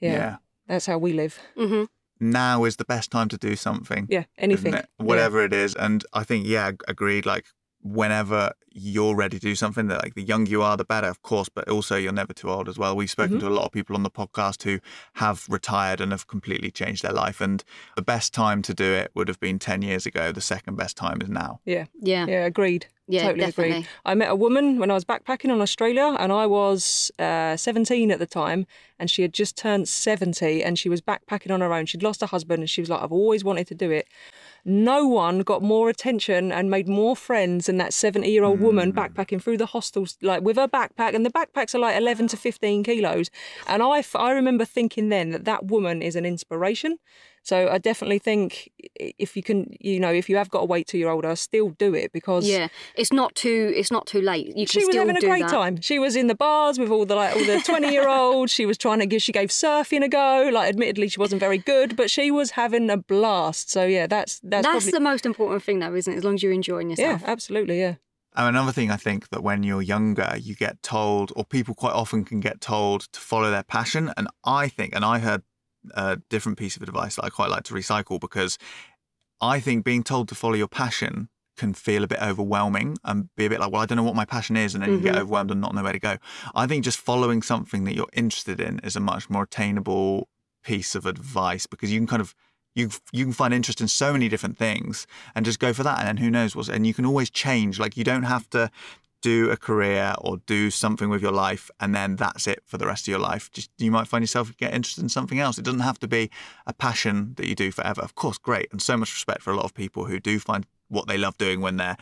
yeah, Yeah. that's how we live. hmm Now is the best time to do something. Yeah, anything? Whatever it is. And I think, yeah, agreed. Like whenever you're ready to do something that like the younger you are the better of course but also you're never too old as well we've spoken Mm-hmm. to a lot of people on the podcast who have retired and have completely changed their life and the best time to do it would have been 10 years ago the second best time is now Yeah. Yeah. Yeah, agreed. Yeah, totally definitely. agreed. I met a woman when I was backpacking on Australia, and I was uh, 17 at the time, and she had just turned 70, and she was backpacking on her own. She'd lost her husband, and she was like, "I've always wanted to do it." No one got more attention and made more friends than that 70 year old woman hmm. backpacking through the hostels, like with her backpack. And the backpacks are like 11 to 15 kilos. And I, f- I remember thinking then that that woman is an inspiration. So I definitely think if you can, you know, if you have got to wait till you're older, still do it because Yeah, it's not too it's not too late. You can she was still having a great that. time. She was in the bars with all the like all the twenty year olds. She was trying to give. She gave surfing a go. Like, admittedly, she wasn't very good, but she was having a blast. So yeah, that's that's, That's, probably the most important thing, though, isn't it? As long as you're enjoying yourself. yeah, yourself. absolutely, yeah. Oh, and another thing I think that when you're younger, you get told, or people quite often can get told to follow their passion. And I think, and I heard a different piece of advice that I quite like to recycle because I think being told to follow your passion can feel a bit overwhelming and be a bit like, well, I don't know what my passion is, and then you get Mhm. overwhelmed and not know where to go. I think just following something that you're interested in is a much more attainable piece of advice because you can kind of you you can find interest in so many different things and just go for that and then who knows what's and you can always change like you don't have to do a career or do something with your life and then that's it for the rest of your life just you might find yourself get interested in something else it doesn't have to be a passion that you do forever of course great and so much respect for a lot of people who do find what they love doing when they're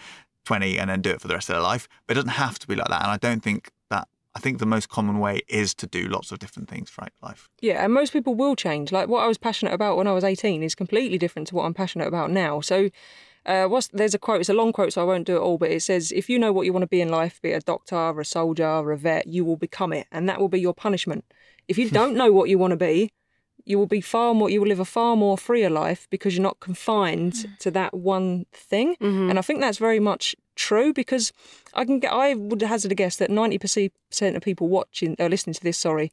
20 and then do it for the rest of their life but it doesn't have to be like that and i don't think that i think the most common way is to do lots of different things throughout life Yeah, and most people will change. Like what I was passionate about when I was 18 is completely different to what I'm passionate about now. So, uh, what's there's a quote. It's a long quote, so I won't do it all. But it says, "If you know what you want to be in life, be it a doctor, or a soldier, or a vet, you will become it, and that will be your punishment. If you don't know what you want to be, you will be far more. You will live a far more freer life because you're not confined to that one thing. Mhm. And I think that's very much true because I can get. I would hazard a guess that 90 percent of people watching or listening to this, sorry,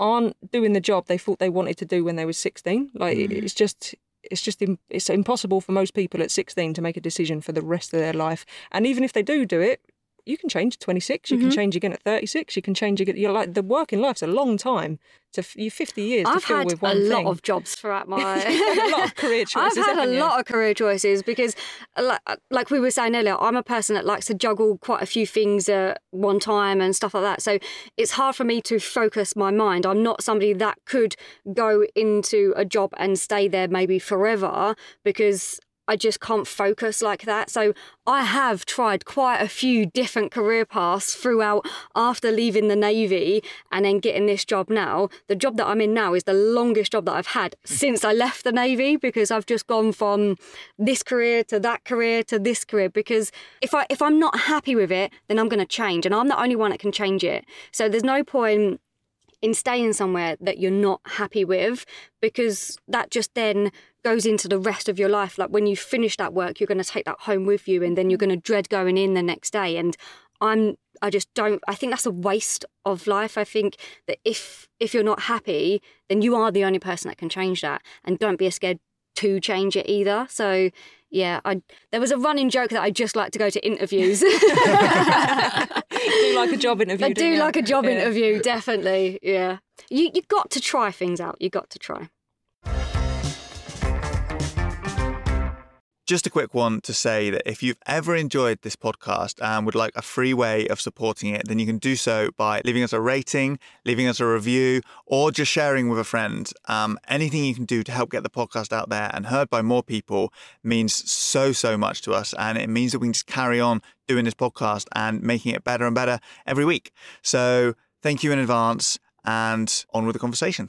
aren't doing the job they thought they wanted to do when they were 16 like it it's just it's just it's impossible for most people at 16 to make a decision for the rest of their life. And even if they do do it you can change at 26 you can change again at 36 you can change again you're like the working life's a long time to you 50 years to I've fill had with a one lot thing of jobs throughout my. a lot of career choices I've had a you? lot of career choices because, uh, like, like we were saying earlier, I'm a person that likes to juggle quite a few things at one time and stuff like that. So it's hard for me to focus my mind. I'm not somebody that could go into a job and stay there maybe forever because I just can't focus like that. So I have tried quite a few different career paths throughout after leaving the Navy and then getting this job now. The job that I'm in now is the longest job that I've had since I left the Navy because I've just gone from this career to that career to this career because if I if I'm not happy with it, then I'm going to change and I'm the only one that can change it. So there's no point in staying somewhere that you're not happy with because that just then goes into the rest of your life like when you finish that work you're going to take that home with you and then you're going to dread going in the next day and i'm i just don't i think that's a waste of life i think that if if you're not happy then you are the only person that can change that and don't be scared to change it either so yeah i there was a running joke that i just like to go to interviews do like a job interview I do you? like a job Yeah. interview, definitely. Yeah. You you got to try things out. You got to try. Just a quick one to say that if you've ever enjoyed this podcast and would like a free way of supporting it, then you can do so by leaving us a rating, leaving us a review, or just sharing with a friend. Um, anything you can do to help get the podcast out there and heard by more people means so, so much to us. And it means that we can just carry on doing this podcast and making it better and better every week. So thank you in advance and on with the conversation.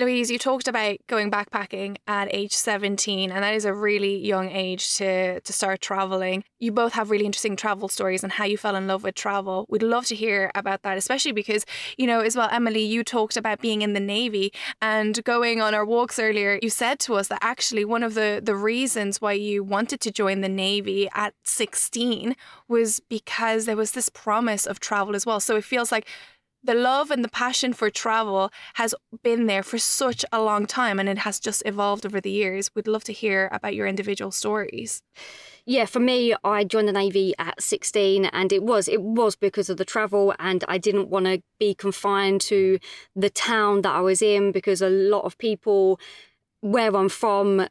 Louise, you talked about going backpacking at age 17, and that is a really young age to, to start traveling. You both have really interesting travel stories and how you fell in love with travel. We'd love to hear about that, especially because, you know, as well, Emily, you talked about being in the Navy and going on our walks earlier. You said to us that actually one of the, the reasons why you wanted to join the Navy at 16 was because there was this promise of travel as well. So it feels like the love and the passion for travel has been there for such a long time and it has just evolved over the years. We'd love to hear about your individual stories. Yeah, for me, I joined the Navy at 16 and it was it was because of the travel and I didn't want to be confined to the town that I was in because a lot of people where I'm from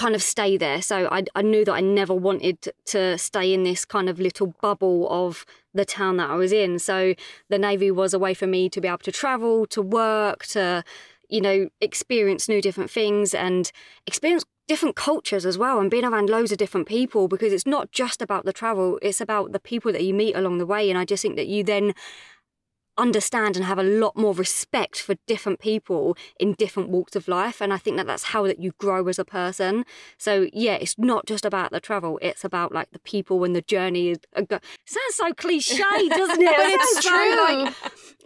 kind of stay there. So I, I knew that I never wanted to stay in this kind of little bubble of the town that I was in. So the Navy was a way for me to be able to travel, to work, to, you know, experience new different things and experience different cultures as well and being around loads of different people because it's not just about the travel, it's about the people that you meet along the way. And I just think that you then understand and have a lot more respect for different people in different walks of life and i think that that's how that you grow as a person. So yeah it's not just about the travel it's about like the people and the journey uh, sounds so cliche doesn't it? But it's true. like,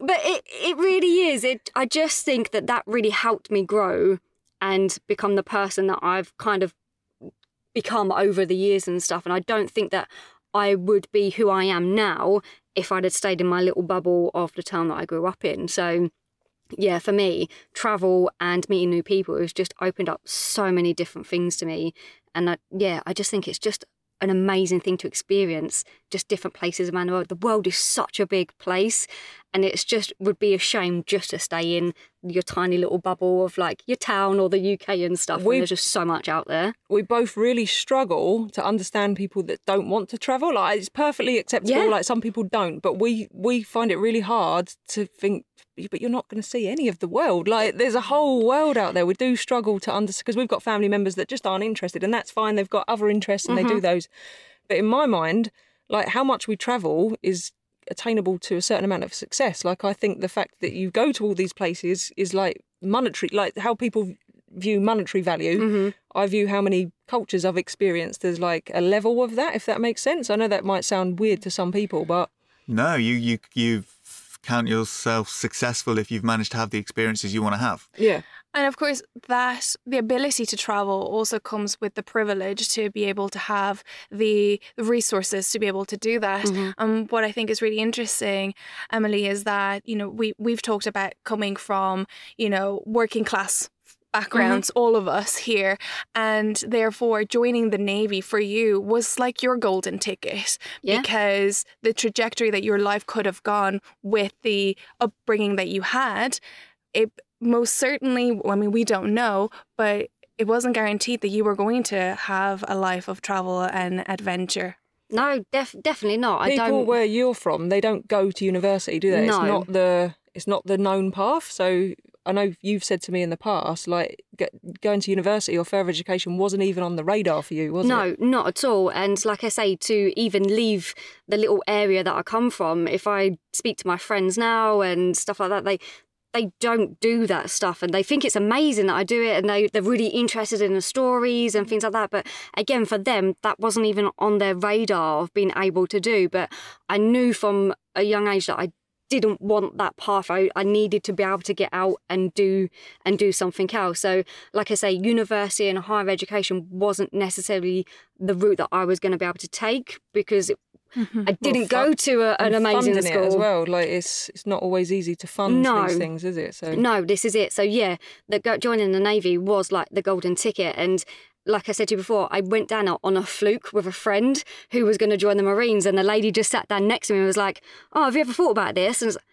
but it, it really is. It i just think that that really helped me grow and become the person that i've kind of become over the years and stuff and i don't think that I would be who I am now if I'd had stayed in my little bubble of the town that I grew up in. So, yeah, for me, travel and meeting new people has just opened up so many different things to me. And I, yeah, I just think it's just an amazing thing to experience, just different places around the world. The world is such a big place, and it's just would be a shame just to stay in your tiny little bubble of like your town or the UK and stuff. We, there's just so much out there. We both really struggle to understand people that don't want to travel. Like it's perfectly acceptable. Yeah. Like some people don't, but we we find it really hard to think. But you're not going to see any of the world. Like there's a whole world out there. We do struggle to understand because we've got family members that just aren't interested, and that's fine. They've got other interests and they do mm-hmm. those. But in my mind, like how much we travel is attainable to a certain amount of success. Like I think the fact that you go to all these places is like monetary, like how people view monetary value. Mm-hmm. I view how many cultures I've experienced as like a level of that, if that makes sense. I know that might sound weird to some people, but No, you you you count yourself successful if you've managed to have the experiences you want to have. yeah. And of course, that the ability to travel also comes with the privilege to be able to have the resources to be able to do that. And what I think is really interesting, Emily, is that you know we we've talked about coming from you know working class Mm-hmm. backgrounds all of us here and therefore joining the navy for you was like your golden ticket Yeah. because the trajectory that your life could have gone with the upbringing that you had it most certainly i mean we don't know but it wasn't guaranteed that you were going to have a life of travel and adventure No, def- definitely not. I People don't. where you're from, they don't go to university, do they? No. It's not the it's not the known path. So I know you've said to me in the past, like get, going to university or further education wasn't even on the radar for you, was it? No, not at all. And like I say, to even leave the little area that I come from, if I speak to my friends now and stuff like that, they they don't do that stuff and they think it's amazing that I do it and they, they're really interested in the stories and things like that. But again, for them, that wasn't even on their radar of being able to do. But I knew from a young age that I didn't want that path. I, I needed to be able to get out and do and do something else. So, like I say, university and higher education wasn't necessarily the route that I was going to be able to take because it, mm-hmm. I didn't go fun- to a, an amazing school. as well. Like it's it's not always easy to fund No. these things, is it? So No, this is it. So yeah, the joining the navy was like the golden ticket, and like I said to you before, I went down on a fluke with a friend who was going to join the Marines, and the lady just sat down next to me and was like, "Oh, have you ever thought about this?" And I was like,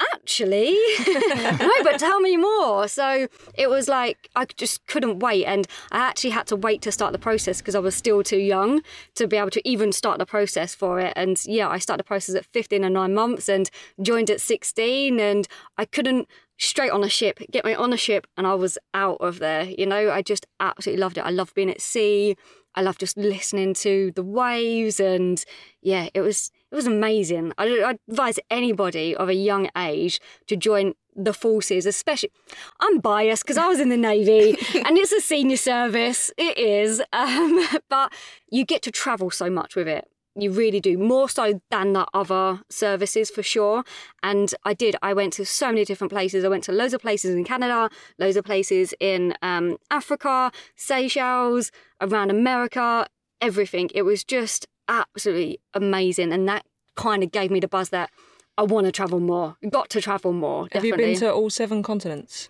Actually, no, but tell me more. So it was like I just couldn't wait, and I actually had to wait to start the process because I was still too young to be able to even start the process for it. And yeah, I started the process at 15 and nine months and joined at 16, and I couldn't straight on a ship, get me on a ship, and I was out of there. You know, I just absolutely loved it. I loved being at sea. I loved just listening to the waves, and yeah, it was it was amazing. I I advise anybody of a young age to join the forces, especially. I'm biased because I was in the navy, and it's a senior service. It is, um, but you get to travel so much with it. You really do, more so than the other services for sure. And I did. I went to so many different places. I went to loads of places in Canada, loads of places in um, Africa, Seychelles, around America, everything. It was just absolutely amazing. And that kind of gave me the buzz that I want to travel more. Got to travel more. Have you been to all seven continents?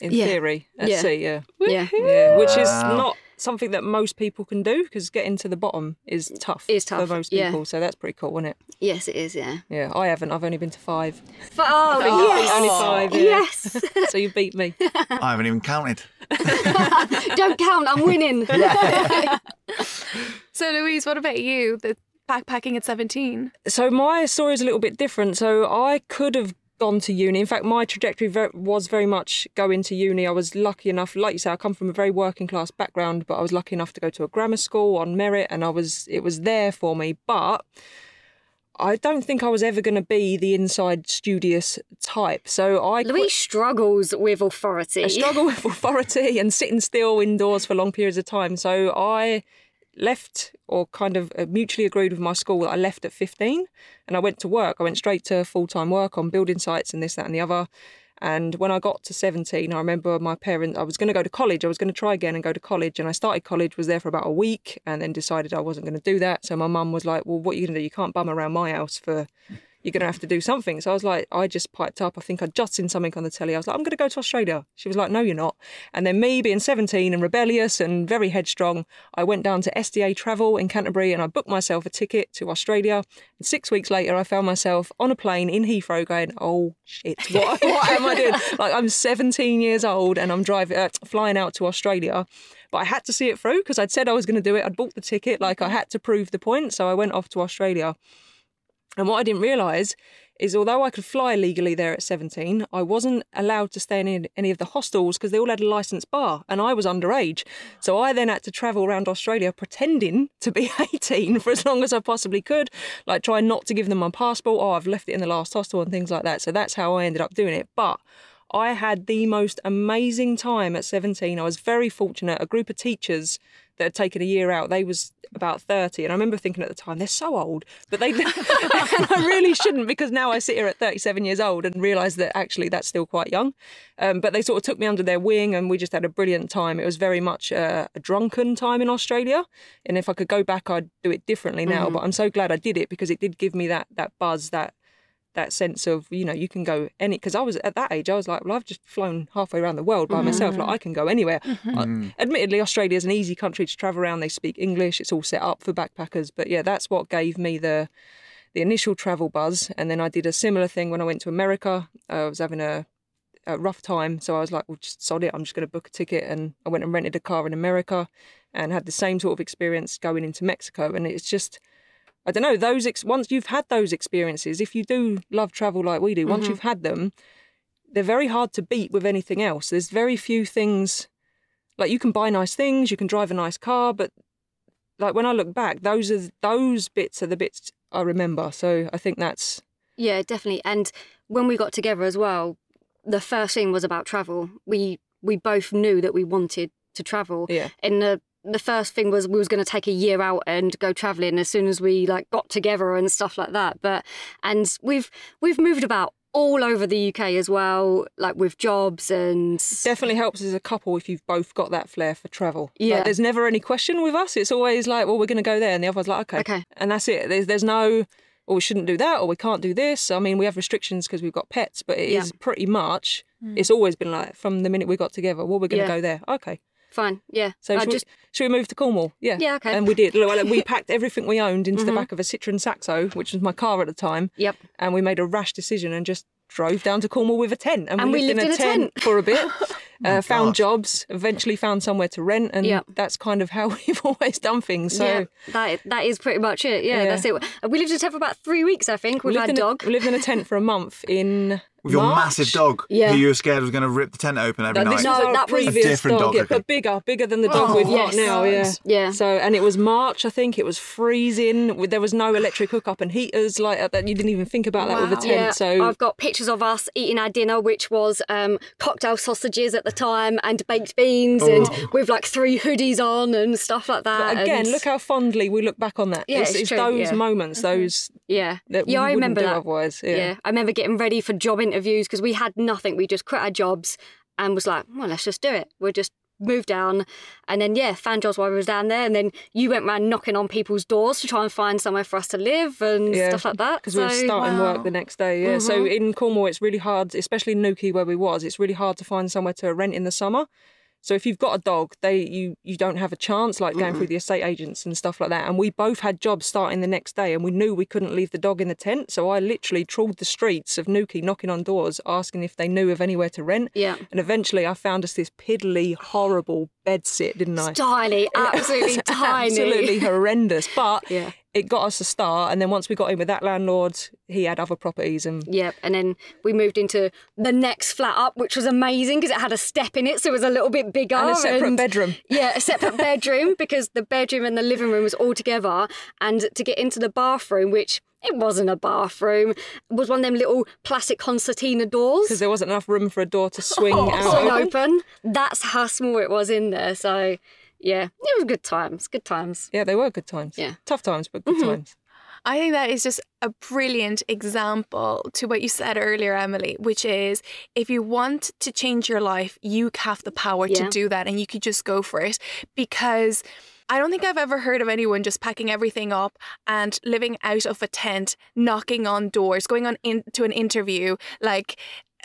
In Yeah. theory, at Yeah. sea, yeah. Yeah. Yeah, which is not something that most people can do because getting to the bottom is tough. Is tough, for most yeah. people. So that's pretty cool, isn't it? Yes, it is. Yeah. Yeah, I haven't. I've only been to five. But, oh, Oh, yes. only five. Yeah. Yes. so you beat me. I haven't even counted. Don't count. I'm winning. So, Louise, what about you? The backpacking at 17? So my story is a little bit different. So I could have gone to uni. In fact, my trajectory ver- was very much going to uni. I was lucky enough, like you say, I come from a very working class background, but I was lucky enough to go to a grammar school on merit, and I was it was there for me. But I don't think I was ever going to be the inside studious type. So I quit- Louise struggles with authority. I struggle with authority and sitting still indoors for long periods of time. So I left or kind of uh, mutually agreed with my school that I left at 15 and I went to work. I went straight to full time work on building sites and this, that, and the other. And when I got to 17, I remember my parents, I was going to go to college. I was going to try again and go to college. And I started college, was there for about a week, and then decided I wasn't going to do that. So my mum was like, Well, what are you going to do? You can't bum around my house for you're going to have to do something. So I was like, I just piped up. I think I'd just seen something on the telly. I was like, I'm going to go to Australia. She was like, No, you're not. And then me being 17 and rebellious and very headstrong, I went down to STA Travel in Canterbury and I booked myself a ticket to Australia. And six weeks later, I found myself on a plane in Heathrow going, Oh shit, what, what am I doing? Like, I'm 17 years old and I'm driving, uh, flying out to Australia. But I had to see it through because I'd said I was going to do it. I'd bought the ticket. Like, I had to prove the point. So I went off to Australia. And what I didn't realise is although I could fly legally there at 17, I wasn't allowed to stay in any- of the hostels because they all had a licensed bar and I was underage. So I then had to travel around Australia pretending to be 18 for as long as I possibly could, like trying not to give them my passport. Oh, I've left it in the last hostel and things like that. So that's how I ended up doing it. But I had the most amazing time at 17. I was very fortunate. A group of teachers that had taken a year out, they was about 30. And I remember thinking at the time, they're so old. But they, and I really shouldn't because now I sit here at 37 years old and realise that actually that's still quite young. Um, but they sort of took me under their wing and we just had a brilliant time. It was very much uh, a drunken time in Australia. And if I could go back, I'd do it differently now. But I'm so glad I did it because it did give me that, that buzz, that that sense of you know you can go any because I was at that age I was like well I've just flown halfway around the world by myself like I can go anywhere. Uh, admittedly, Australia is an easy country to travel around. They speak English. It's all set up for backpackers. But yeah, that's what gave me the the initial travel buzz. And then I did a similar thing when I went to America. I was having a a rough time. So I was like, well, just sod it. I'm just going to book a ticket. And I went and rented a car in America and had the same sort of experience going into Mexico. And it's just, I don't know, those, ex- once you've had those experiences, if you do love travel like we do, once mm-hmm. you've had them, they're very hard to beat with anything else. There's very few things, like you can buy nice things, you can drive a nice car, but like when I look back, those are those bits are the bits I remember. So I think that's Yeah, definitely. And when we got together as well, the first thing was about travel. We we both knew that we wanted to travel. yeah. In the the first thing was we was going to take a year out and go traveling as soon as we like got together and stuff like that. But and we've we've moved about all over the UK as well, like with jobs and definitely helps as a couple if you've both got that flair for travel. Like, Yeah. there's never any question with us. It's always like, well, we're going to go there, and the other one's like, okay, Okay. and that's it. There's there's no, or we shouldn't do that, or we can't do this. I mean, we have restrictions because we've got pets, but it is Yeah. pretty much. Hmm. It's always been like from the minute we got together. Well, we're going to Yeah. go there. Okay. Fine. Yeah. So should, just we, should we move to Cornwall? Yeah. Yeah, okay. Mm-hmm. And we did. We packed everything we owned into the back of a Citroen Saxo, which was my car at the time. Yep. And we made a rash decision and just drove down to Cornwall with a tent. And, And we lived in a tent. for a bit. uh, found jobs, eventually found somewhere to rent, and Yeah. that's kind of how we've always done things. So yeah, that that is pretty much it. Yeah, Yeah. that's it. We lived in a tent for about three weeks, I think. we We've lived had in dog. A, we lived in a tent for a month in With your March. massive dog, Yeah. who you were scared was going to rip the tent open every That- night. No, that was- previous A different dog, dog, yeah, okay. but bigger, bigger than the dog Oh, we've got yes. now. Yeah, Yeah. So, and it was March, I think. It was freezing. There was no electric hookup and heaters like that. You didn't even think about that with a tent. Yeah, so I've got pictures of us eating our dinner, which was um, cocktail sausages at the time and baked beans, and with like three hoodies on and stuff like that. But again, and- look how fondly we look back on that. Yeah, it's, it's it's true, those yeah. Mm-hmm. moments, those yeah, yeah, I remember that. otherwise. Yeah. Yeah. I remember getting ready for job interviews because we had nothing. We just quit our jobs and was like, well, let's just do it. We'll just moved down, and then yeah, found jobs while we was down there, and then you went round knocking on people's doors to try and find somewhere for us to live and Yeah, stuff like that. because we were So- starting Wow. work the next day. Yeah. So mm-hmm. in Cornwall, it's really hard, especially in Newquay where we was. It's really hard to find somewhere to rent in the summer. So if you've got a dog, they you you don't have a chance like going through the estate agents and stuff like that. And we both had jobs starting the next day, and we knew we couldn't leave the dog in the tent. So I literally trawled the streets of Newquay, knocking on doors, asking if they knew of anywhere to rent. Yeah. And eventually, I found us this piddly, horrible bed sit, didn't I? tiny, absolutely tiny. Absolutely horrendous. But Yeah. It got us a start. And then once we got in with that landlord, he had other properties and Yep, and then we moved into the next flat up, which was amazing because it had a step in it, so it was a little bit bigger. And a separate bedroom. Yeah, a separate bedroom because the bedroom and the living room was all together. And to get into the bathroom, which it wasn't a bathroom, was one of them little plastic concertina doors. because there wasn't enough room for a door to swing Oh, out. swing open. That's how small it was in there. So, yeah, it was good times. Good times. Yeah, they were good times. Yeah. Tough times, but good mm-hmm. times. I think that is just a brilliant example to what you said earlier, Emily, which is if you want to change your life, you have the power Yeah. to do that and you could just go for it because. I don't think I've ever heard of anyone just packing everything up and living out of a tent, knocking on doors, going on into an interview, like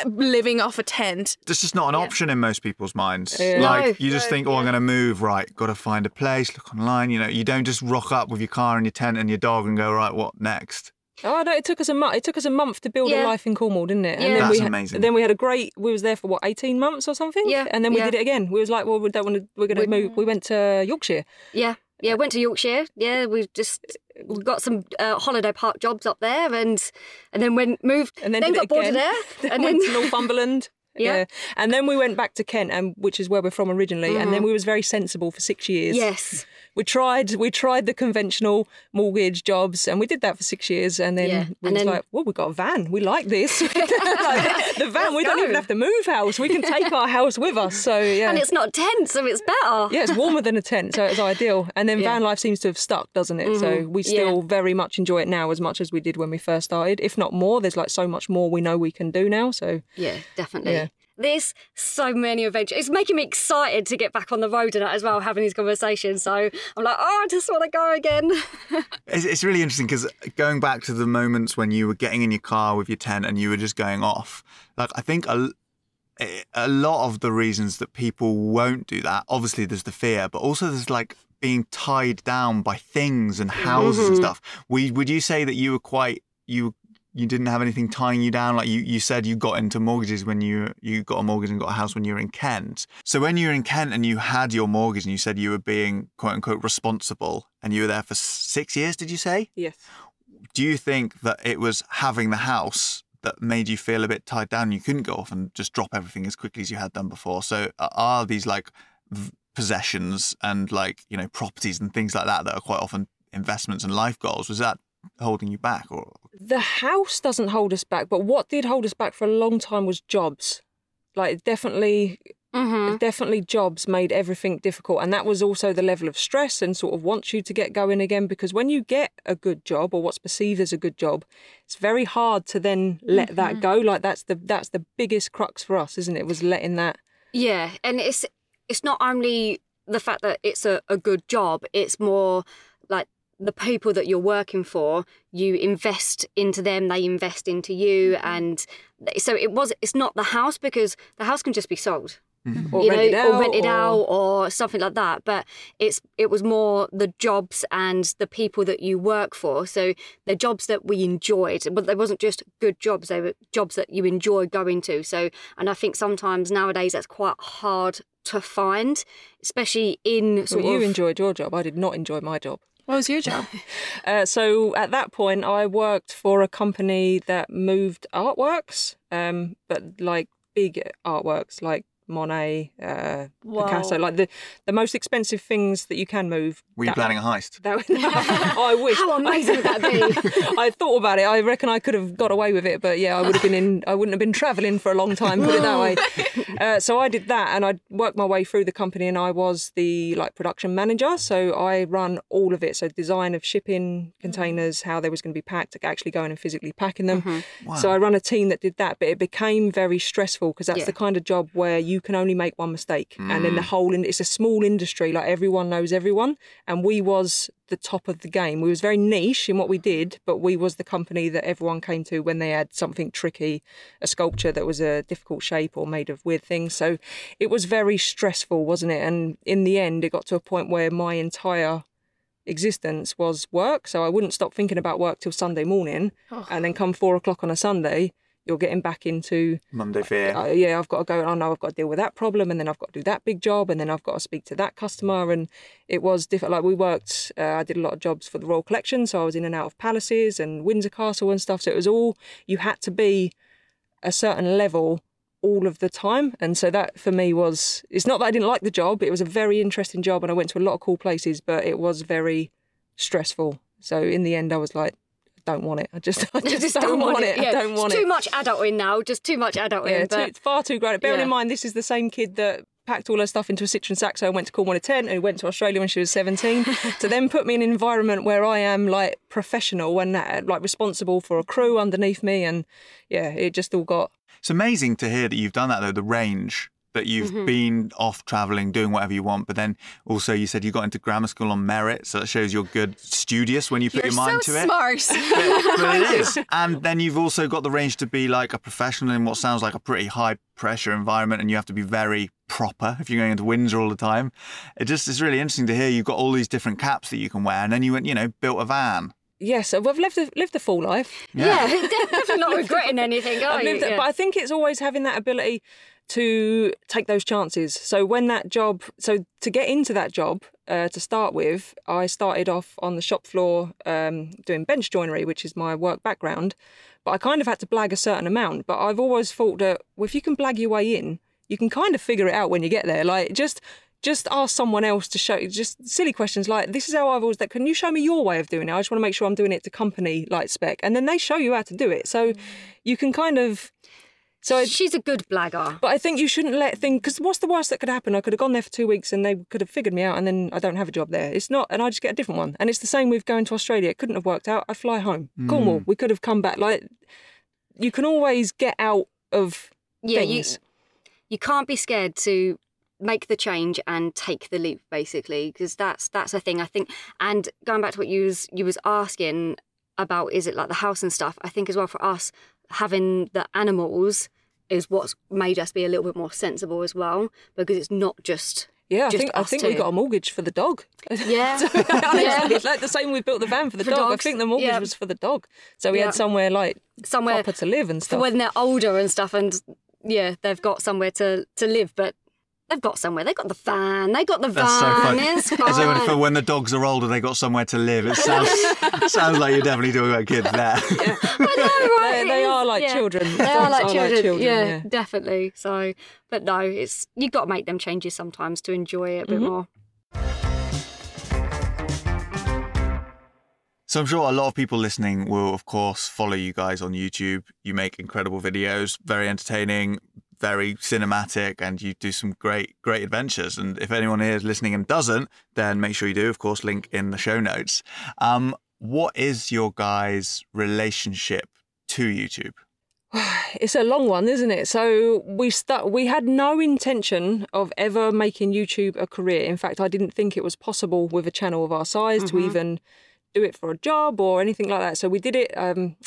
living off a tent. That's just not an option in most people's minds. Yeah. Like No, you just no, think, oh, I'm going to move. Right, got to find a place. Look online. You know, you don't just rock up with your car and your tent and your dog and go, right, what next? Oh no, it took us a month. It took us a month to build Yeah. a life in Cornwall, didn't it? Yeah. And then That's we had, amazing. Then we had a great. We was there for what eighteen months or something. Yeah, And then we yeah. did it again. We was like, well, we don't want to. We're going to move. We went to Yorkshire. Yeah, yeah. Went to Yorkshire. Yeah, we just we got some uh, holiday park jobs up there, and and then went moved, And then then got bored again. there, Then and went then to Northumberland. Yeah. And then we went back to Kent, and which is where we're from originally. And then we was very sensible for six years. Mm-hmm. yes, We tried. We tried the conventional mortgage jobs, and we did that for six years. And then Yeah, we and was then- like, well, we got a van. We like this. Like, the van. we don't go. even have to move house. We can take our house with us. So yeah. and it's not tent, so it's better. yeah, it's warmer than a tent, so it's ideal. And then Yeah. Mm-hmm. van life seems to have stuck, doesn't it? So we still very much enjoy it now as much as we did when we first started, if not more. There's like so much more we know we can do now. So Yeah, definitely. There's so many adventures. It's making me excited to get back on the road and that as well, having these conversations. So I'm like, oh, I just want to go again. It's, it's really interesting because going back to the moments when you were getting in your car with your tent and you were just going off, like I think a, a lot of the reasons that people won't do that, obviously there's the fear, but also there's like being tied down by things and houses and mm-hmm. stuff. We, would you say that you were quite, you you didn't have anything tying you down? Like you, you said you got into mortgages when you you got a mortgage and got a house when you were in Kent. So when you were in Kent and you had your mortgage and you said you were being quote unquote responsible and you were there for six years did you say? Yes, do you think that it was having the house that made you feel a bit tied down? You couldn't go off and just drop everything as quickly as you had done before. So are these like v- possessions and like you know properties and things like that that are quite often investments and life goals was that holding you back or the house doesn't hold us back, but what did hold us back for a long time was jobs. Like definitely, Mm-hmm. definitely jobs made everything difficult, and that was also the level of stress and sort of wants you to get going again. Because when you get a good job or what's perceived as a good job, it's very hard to then let that go. Like that's the that's the biggest crux for us, isn't it? Was letting that. Yeah, and it's it's not only the fact that it's a, a good job, it's more the people that you're working for, you invest into them, they invest into you mm-hmm. and so it was it's not the house because the house can just be sold. Mm-hmm. Or you rented know, out, or rented or- out or something like that. But it's it was more the jobs and the people that you work for. So the jobs that we enjoyed, but they wasn't just good jobs; they were jobs that you enjoy going to. So, and I think sometimes nowadays that's quite hard to find, especially in sort Well, you of. enjoyed your job. I did not enjoy my job. What was your job? Uh, so at that point, I worked for a company that moved artworks, um, but like big artworks, like Monet, uh, Picasso, like the the most expensive things that you can move. were you That- planning a heist That, I wish. How amazing would that be? I thought about it. I reckon I could have got away with it, but yeah, I would have been in. I wouldn't have been travelling for a long time. Put it that way. Uh, so I did that, and I worked my way through the company, and I was the like production manager. So I run all of it. So design of shipping containers, how they was going to be packed, actually going and physically packing them. So I run a team that did that, but it became very stressful because that's Yeah. the kind of job where you you can only make one mistake, and then the mm. whole, in, it's a small industry. Like everyone knows everyone, and we was the top of the game. We was very niche in what we did, but we was the company that everyone came to when they had something tricky, a sculpture that was a difficult shape or made of weird things. So it was very stressful, wasn't it? And in the end, it got to a point where my entire existence was work. So I wouldn't stop thinking about work till Sunday morning, oh. and then come four o'clock on a Sunday, you're getting back into Monday fear. uh, yeah, I've got to go. Oh no, I've got to deal with that problem, and then I've got to do that big job, and then I've got to speak to that customer, and it was different. Like we worked, uh, I did a lot of jobs for the Royal Collection, so I was in and out of palaces and Windsor Castle and stuff. So it was all you had to be a certain level all of the time, and so that for me was. It's not that I didn't like the job; it was a very interesting job, and I went to a lot of cool places, but it was very stressful. So in the end, I was like. I don't want it. I just, I just, don't, want it. Yeah, I don't want it's it. Too much adulting now. Just too much adulting. Yeah, but too, far too grown. Bearing Yeah. in mind, this is the same kid that packed all her stuff into a Citroen Saxo and went to Cornwall in a tent and went to Australia when she was 17 to then put me in an environment where I am like professional and uh, like responsible for a crew underneath me and yeah it just all got It's amazing to hear that you've done that though, the range that you've Mm-hmm. been off traveling, doing whatever you want, but then also you said you got into grammar school on merit, so that shows you're good studious when you put You're your mind so to it. smart. But, but it is. And then you've also got the range to be like a professional in what sounds like a pretty high pressure environment and you have to be very proper if you're going into Windsor all the time. It just is really interesting to hear you've got all these different caps that you can wear and then you went, you know, built a van. yes I've lived the, lived a full life yeah, definitely not regretting anything. Are I've you? lived it, Yeah. but I think it's always having that ability to take those chances. So when that job, so to get into that job uh, to start with, I started off on the shop floor um, doing bench joinery, which is my work background. But I kind of had to blag a certain amount. But I've always thought that well, if you can blag your way in, you can kind of figure it out when you get there. Like just. Just ask someone else to show. You. Just silly questions like, "This is how I've always that Can you show me your way of doing it? I just want to make sure I'm doing it to company like spec." And then they show you how to do it. So you can kind of so I, She's a good blagger. but I think you shouldn't let things because what's the worst that could happen? I could have gone there for two weeks and they could have figured me out, and then I don't have a job there. It's not, and I just get a different one. And it's the same with going to Australia. It couldn't have worked out. I fly home, mm. Cornwall. We could have come back. Like you can always get out of Yeah, you things. you can't be scared to make the change and take the leap basically because that's that's a thing i think and going back to what you was you was asking about is it like the house and stuff i think as well for us having the animals is what's made us be a little bit more sensible as well because it's not just yeah, I just think I think we got a mortgage for the dog. yeah It's like the same we built the van for the For dog. I think the mortgage yeah. was for the dog, so we Yeah. had somewhere like somewhere proper to live and stuff. when they're older and stuff and yeah they've got somewhere to to live but they've got somewhere they've got the van They've got the That's so funny. it's As for when the dogs are older, they've got somewhere to live. It sounds sounds like you're definitely talking about kids there. Yeah. I know, right? They- they are like yeah. children. They are like are like children. children, yeah, yeah. definitely. So, but no, it's you've got to make them changes sometimes to enjoy it a bit Mm-hmm. more. So I'm sure a lot of people listening will, of course, follow you guys on YouTube. You make incredible videos, very entertaining, very cinematic, and you do some great, great adventures. And if anyone here is listening and doesn't, then make sure you do. Of course, link in the show notes. Um, what is your guys' relationship to YouTube? It's a long one, isn't it? So we start. We had no intention of ever making YouTube a career. In fact, I didn't think it was possible with a channel of our size to even do it for a job or anything like that. So we did it. Um,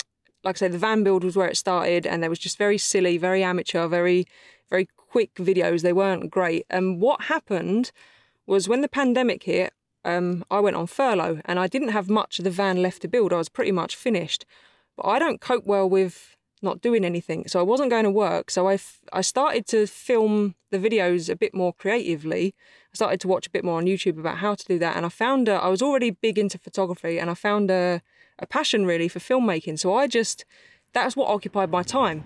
like I said, the van build was where it started, and there was just very silly, very amateur, very, very quick videos. They weren't great. And what happened was when the pandemic hit, um, I went on furlough, and I didn't have much of the van left to build. I was pretty much finished. But I don't cope well with not doing anything. So I wasn't going to work. So I, f- I started to film the videos a bit more creatively. I started to watch a bit more on YouTube about how to do that. And I found a, I was already big into photography and I found a, a passion really for filmmaking. So I just, that's what occupied my time.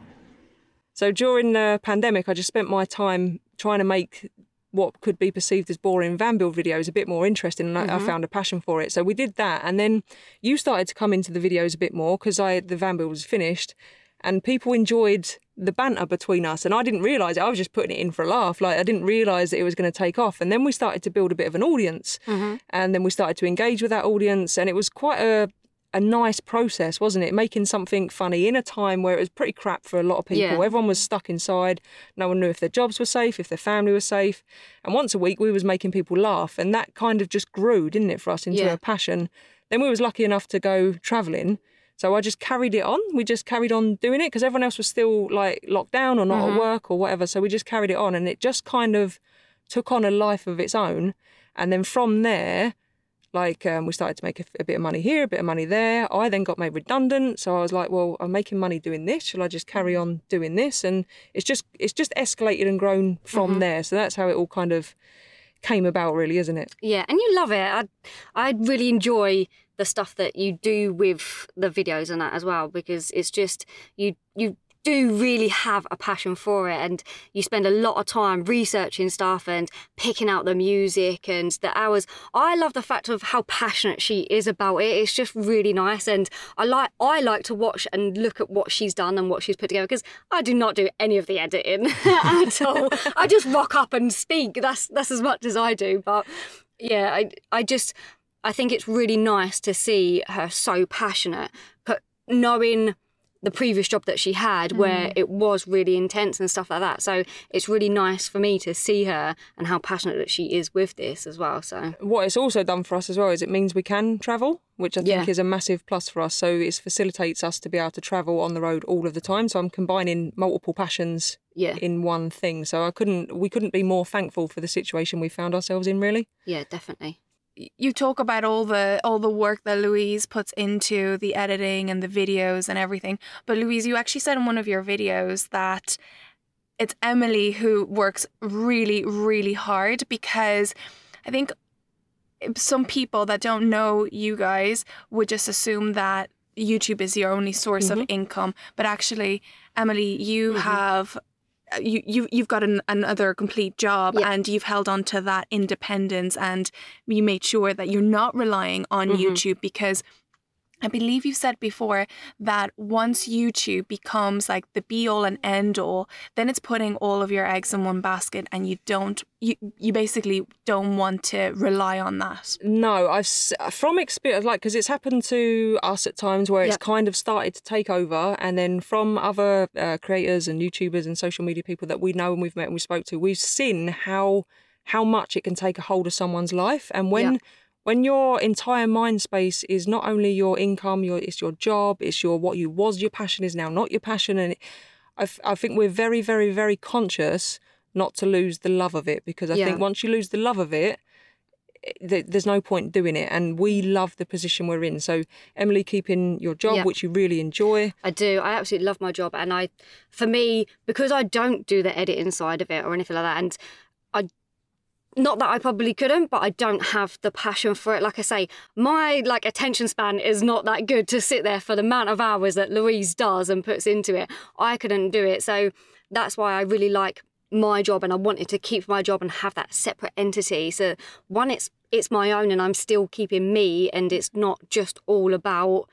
So during the pandemic, I just spent my time trying to make what could be perceived as boring van build videos a bit more interesting, and I, I mm-hmm. found a passion for it. So we did that, and then you started to come into the videos a bit more because I the van build was finished, and people enjoyed the banter between us, and I didn't realise it. I was just putting it in for a laugh. Like I didn't realise that it was going to take off, and then we started to build a bit of an audience, mm-hmm. and then we started to engage with that audience, and it was quite a a nice process, wasn't it? Making something funny in a time where it was pretty crap for a lot of people. Yeah. Everyone was stuck inside. No one knew if their jobs were safe, if their family was safe. And once a week, we was making people laugh, and that kind of just grew, didn't it, for us into Yeah. a passion. Then we was lucky enough to go travelling. So I just carried it on. We just carried on doing it because everyone else was still like locked down or not at mm-hmm. work or whatever. So we just carried it on, and it just kind of took on a life of its own. And then from there, like um, we started to make a, a bit of money here, a bit of money there. I then got made redundant, so I was like, well, I'm making money doing this. Shall I just carry on doing this? And it's just it's just escalated and grown from there. So that's how it all kind of came about, really, isn't it? Yeah, and you love it. I I really enjoy the stuff that you do with the videos and that as well because it's just you you do really have a passion for it and you spend a lot of time researching stuff and picking out the music and the hours. I love the fact of how passionate she is about it. It's just really nice and I like I like to watch and look at what she's done and what she's put together because I do not do any of the editing at all. I just rock up and speak. That's that's as much as I do. But yeah, I I just I think it's really nice to see her so passionate, but knowing the previous job that she had where mm. it was really intense and stuff like that. So it's really nice for me to see her and how passionate that she is with this as well. So What it's also done for us as well is it means we can travel, which I think Yeah. is a massive plus for us. So it facilitates us to be able to travel on the road all of the time. So I'm combining multiple passions yeah, in one thing. So I couldn't we couldn't be more thankful for the situation we found ourselves in really. yeah, definitely. You talk about all the all the work that Louise puts into the editing and the videos and everything. But Louise, you actually said in one of your videos that it's Emily who works really, really hard because I think some people that don't know you guys would just assume that YouTube is your only source of mm-hmm. income. But actually, Emily, you mm-hmm. have you, you you've got an, another complete job Yeah. and you've held on to that independence and you made sure that you're not relying on Mm-hmm. YouTube because I believe you've said before that once YouTube becomes like the be all and end all, then it's putting all of your eggs in one basket and you don't you you basically don't want to rely on that. No, I've from experience, like because it's happened to us at times where it's Yep. kind of started to take over, and then from other uh, creators and YouTubers and social media people that we know and we've met and we spoke to, we've seen how how much it can take a hold of someone's life, and when. Yep. When your entire mind space is not only your income, your it's your job, it's your what you was your passion is now not your passion, and it, I, f- I think we're very, very, very conscious not to lose the love of it because I Yeah. think once you lose the love of it, th- there's no point doing it and we love the position we're in so emily keeping your job Yeah. which you really enjoy I do. I absolutely love my job, and I, for me, because I don't do the editing side of it or anything like that, and not that I probably couldn't, but I don't have the passion for it. Like I say, my like attention span is not that good to sit there for the amount of hours that Louise does and puts into it. I couldn't do it, so that's why I really like my job, and I wanted to keep my job and have that separate entity. So one, it's it's my own, and I'm still keeping me, and it's not just all about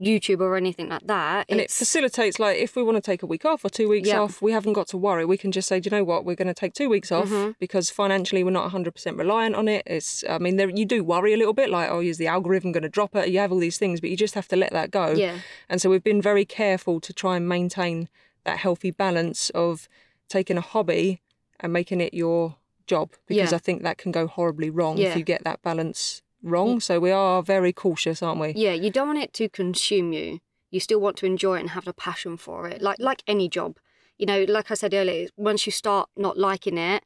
YouTube or anything like that. and it facilitates like if we want to take a week off or two weeks Yeah. off we haven't got to worry we can just say do you know what we're going to take two weeks off Mm-hmm. because financially we're not 100% reliant on it it's i mean there, you do worry a little bit like oh is the algorithm going to drop it you have all these things but you just have to let that go Yeah. and so we've been very careful to try and maintain that healthy balance of taking a hobby and making it your job because Yeah. I think that can go horribly wrong Yeah. if you get that balance wrong. So we are very cautious, aren't we? Yeah, you don't want it to consume you. You still want to enjoy it and have a passion for it, like like any job. You know, like I said earlier, once you start not liking it,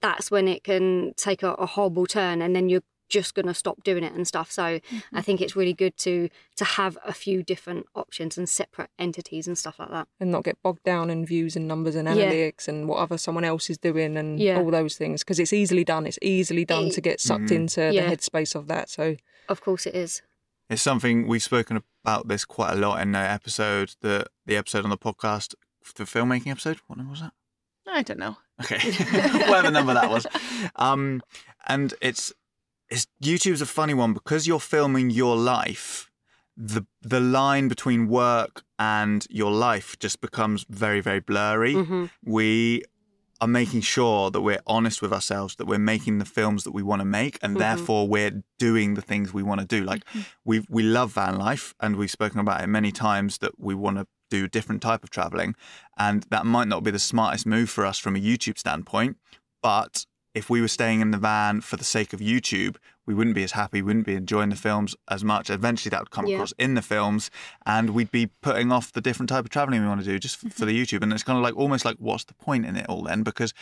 that's when it can take a, a horrible turn, and then you're just gonna stop doing it and stuff. So I think it's really good to to have a few different options and separate entities and stuff like that. And not get bogged down in views and numbers and Yeah. analytics and whatever someone else is doing and Yeah. all those things because it's easily done. It's easily done to get sucked into Yeah. the headspace of that. So Of course, it is. It's something we've spoken about this quite a lot in the episode, the the episode on the podcast, the filmmaking episode. What number was that? I don't know. Okay, whatever number that was. Um, and it's it's YouTube's a funny one because you're filming your life. The the line between work and your life just becomes very very blurry. Mm-hmm. We are making sure that we're honest with ourselves, that we're making the films that we want to make, and therefore we're doing the things we want to do. Like we we love van life, and we've spoken about it many times that we want to do a different type of traveling, and that might not be the smartest move for us from a YouTube standpoint, but if we were staying in the van for the sake of YouTube, we wouldn't be as happy, wouldn't be enjoying the films as much. Eventually, that would come Yeah. across in the films, and we'd be putting off the different type of traveling we want to do just for the mm-hmm. YouTube. And it's kind of like almost like, what's the point in it all then? Because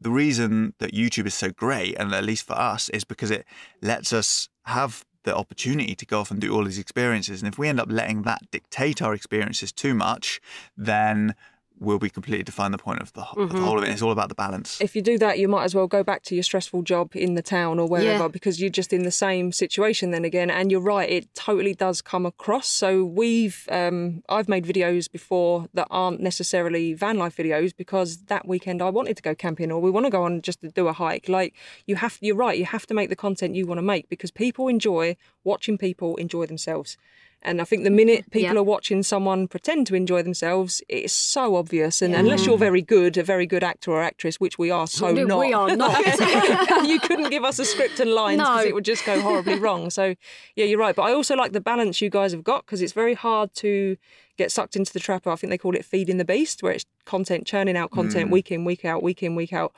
the reason that YouTube is so great, and at least for us, is because it lets us have the opportunity to go off and do all these experiences. And if we end up letting that dictate our experiences too much, then we'll be completely define the point of the, of the whole of it. It's all about the balance. if you do that, you might as well go back to your stressful job in the town or wherever Yeah. because you're just in the same situation then again. And you're right, it totally does come across. So we've, um, I've made videos before that aren't necessarily van life videos because that weekend I wanted to go camping or we want to go on just to do a hike. Like you have, you're right, you have to make the content you want to make because people enjoy watching people enjoy themselves. And I think the minute people Yeah. are watching someone pretend to enjoy themselves, it's so obvious. And unless you're mm. very good, a very good actor or actress, which we are so No, not, we are not. you couldn't give us a script and lines because No. it would just go horribly wrong. So, yeah, you're right. But I also like the balance you guys have got because it's very hard to get sucked into the trap. I think they call it feeding the beast, where it's content churning out content mm. week in, week out, week in, week out.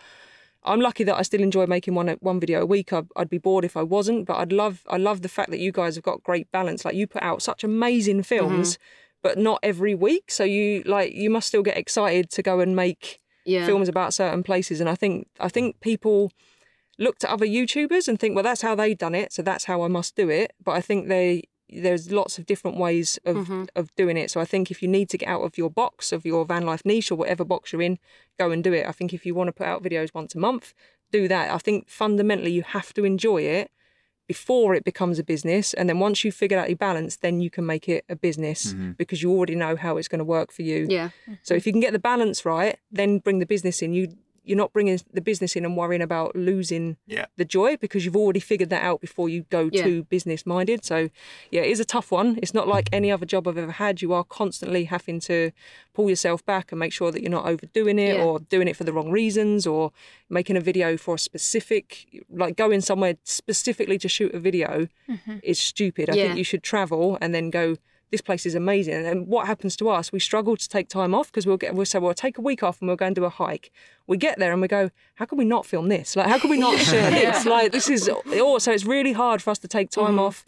I'm lucky that I still enjoy making one one video a week. I'd, I'd be bored if I wasn't, but I'd love I love the fact that you guys have got great balance. Like you put out such amazing mm-hmm. films, but not every week. So you like you must still get excited to go and make yeah. films about certain places and i think i think people look to other youtubers and think well that's how they done it so that's how i must do it but i think they there's lots of different ways of mm-hmm. of doing it. So i think if you need to get out of your box of your van life niche or whatever box you're in go and do it. I think if you want to put out videos once a month do that. I think fundamentally you have to enjoy it before it becomes a business. And then once you've figured out your balance then you can make it a business mm-hmm. because you already know how it's going to work for you. Yeah. so if you can get the balance right, then bring the business in. You you're not bringing the business in and worrying about losing Yeah. the joy because you've already figured that out before you go Yeah. to business minded. So yeah, it is a tough one. It's not like any other job I've ever had. You are constantly having to pull yourself back and make sure that you're not overdoing it Yeah. or doing it for the wrong reasons or making a video for a specific like going somewhere specifically to shoot a video mm-hmm. is stupid. I Yeah. think you should travel and then go this place is amazing. And what happens to us? We struggle to take time off because we'll get we'll say, well, take a week off and we'll go and do a hike. We get there and we go, how can we not film this? Like, how can we not share this? Like, this is also it's really hard for us to take time mm-hmm. off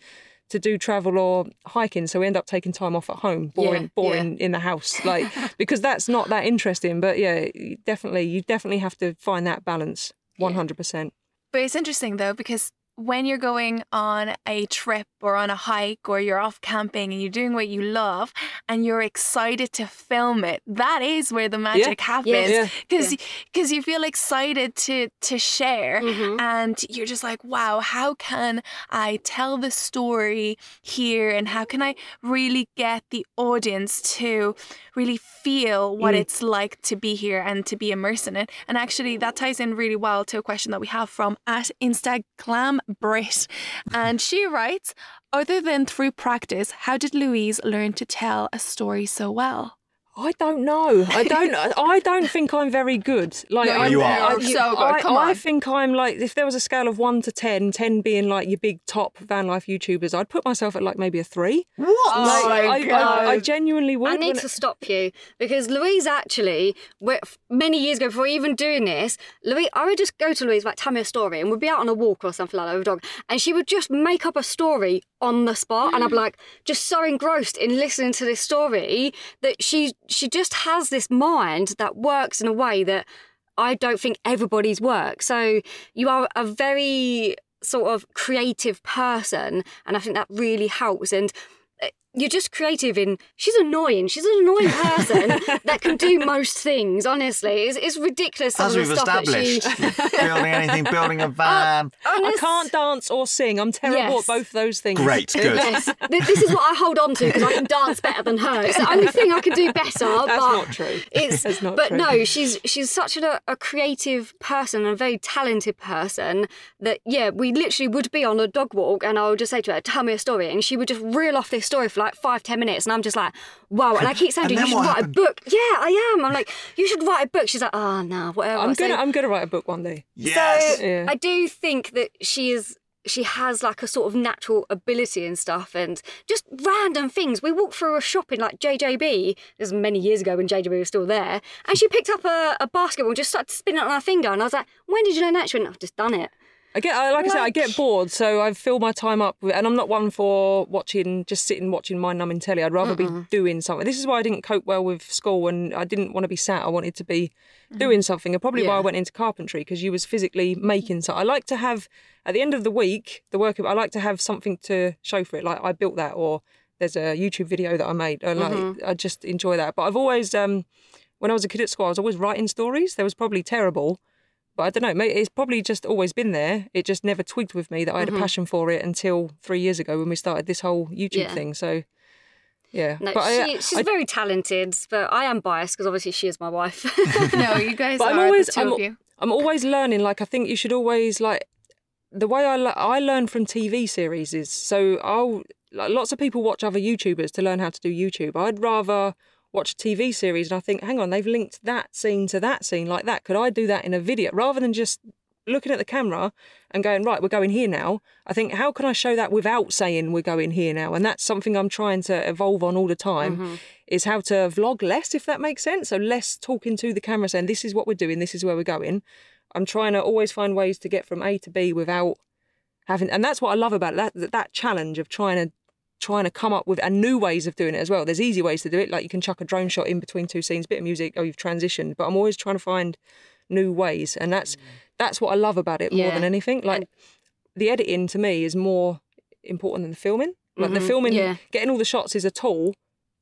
to do travel or hiking. So we end up taking time off at home, boring, Yeah, boring in the house, like because that's not that interesting. But yeah, you definitely, you definitely have to find that balance, one hundred percent. But it's interesting though because when you're going on a trip or on a hike or you're off camping and you're doing what you love and you're excited to film it, that is where the magic happens. Yeah. Because because you feel excited to to share Mm-hmm. and you're just like, wow, how can I tell the story here and how can I really get the audience to really feel what mm. it's like to be here and to be immersed in it? And actually, that ties in really well to a question that we have from at Instagram Brit. And she writes, other than through practice, how did Louise learn to tell a story so well? I don't know. I don't. I don't think I'm very good. Like No, I, you are. I, You're so good. I, Come I on. think I'm like if there was a scale of one to 10, 10 being like your big top van life YouTubers, I'd put myself at like maybe a three. What? Oh my I, God. I, I genuinely would. I need to stop you because Louise actually, many years ago, before even doing this, Louise, I would just go to Louise, like, tell me a story, and we'd be out on a walk or something like that with a dog, and she would just make up a story on the spot, and I'm mm. like, just so engrossed in listening to this story that she she just has this mind that works in a way that I don't think everybody's work. So you are a very sort of creative person, and I think that really helps. And you're just creative in. She's annoying. She's an annoying person that can do most things. Honestly, it's, it's ridiculous. Some As of we've the stuff established, that she. building anything, building a uh, van. I Honest- can't dance or sing. I'm terrible Yes. at both of those things. Great, good. Yes, this is what I hold on to because I can dance better than her. It's the only thing I can do better. That's but not true. It's That's not but true. no, she's she's such a, a creative person and a very talented person that yeah, we literally would be on a dog walk and I would just say to her, "Tell me a story," and she would just reel off this story for for like five, ten minutes, and I'm just like, wow. And I keep saying, And to her, you should write happened? a book. Yeah, I am. I'm like, you should write a book. She's like, oh no, whatever. I'm So- gonna I'm gonna write a book one day. Yes. so Yeah. I do think that she is. She has like a sort of natural ability and stuff, and just random things. We walked through a shop in like JJB. This was many years ago when JJB was still there, and she picked up a, a basketball and just started spinning it on her finger. And I was like, "When did you learn that?" She went, "I've just done it." I get, I- like I said, I get bored, so I fill my time up, with, and I'm not one for watching, just sitting watching mind-numbing telly. I'd rather be doing something. This is why I didn't cope well with school, and I didn't want to be sat. I wanted to be mm-hmm. doing something, and probably why I went into carpentry because you was physically making something. I like to have at the end of the week, the work. of- I like to have something to show for it. Like I built that, or there's a YouTube video that I made. And like mm-hmm. I just enjoy that. But I've always, um, when I was a kid at school, I was always writing stories. They was probably terrible. But I don't know. It's probably just always been there. It just never twigged with me that I had a mm-hmm. passion for it until three years ago when we started this whole YouTube Yeah. thing. So, yeah. No, but I- she's I- very talented, but I am biased because obviously she is my wife. no, you guys But are I'm always, the 2 I'm, of you. I'm always learning. Like I think you should always like the way I le- I learn from TV series is so I'll like, lots of people watch other YouTubers to learn how to do YouTube. I'd rather watch a TV series and I think, hang on, they've linked that scene to that scene like that. Could I do that in a video? Rather than just looking at the camera and going right we're going here now i think how can i show that without saying we're going here now? And that's something i'm trying to evolve on all the time mm-hmm. is how to vlog less if that makes sense. So less talking to the camera saying this is what we're doing this is where we're going. I'm trying to always find ways to get from a to b without having and that's what i love about that, that challenge of trying to trying to come up with and new ways of doing it as well. There's easy ways to do it like you can chuck a drone shot in between two scenes bit of music oh you've transitioned. But i'm always trying to find new ways and that's that's what i love about it more than anything. Like the editing to me is more important than the filming. Like the Mhm, filming yeah. getting all the shots is a tool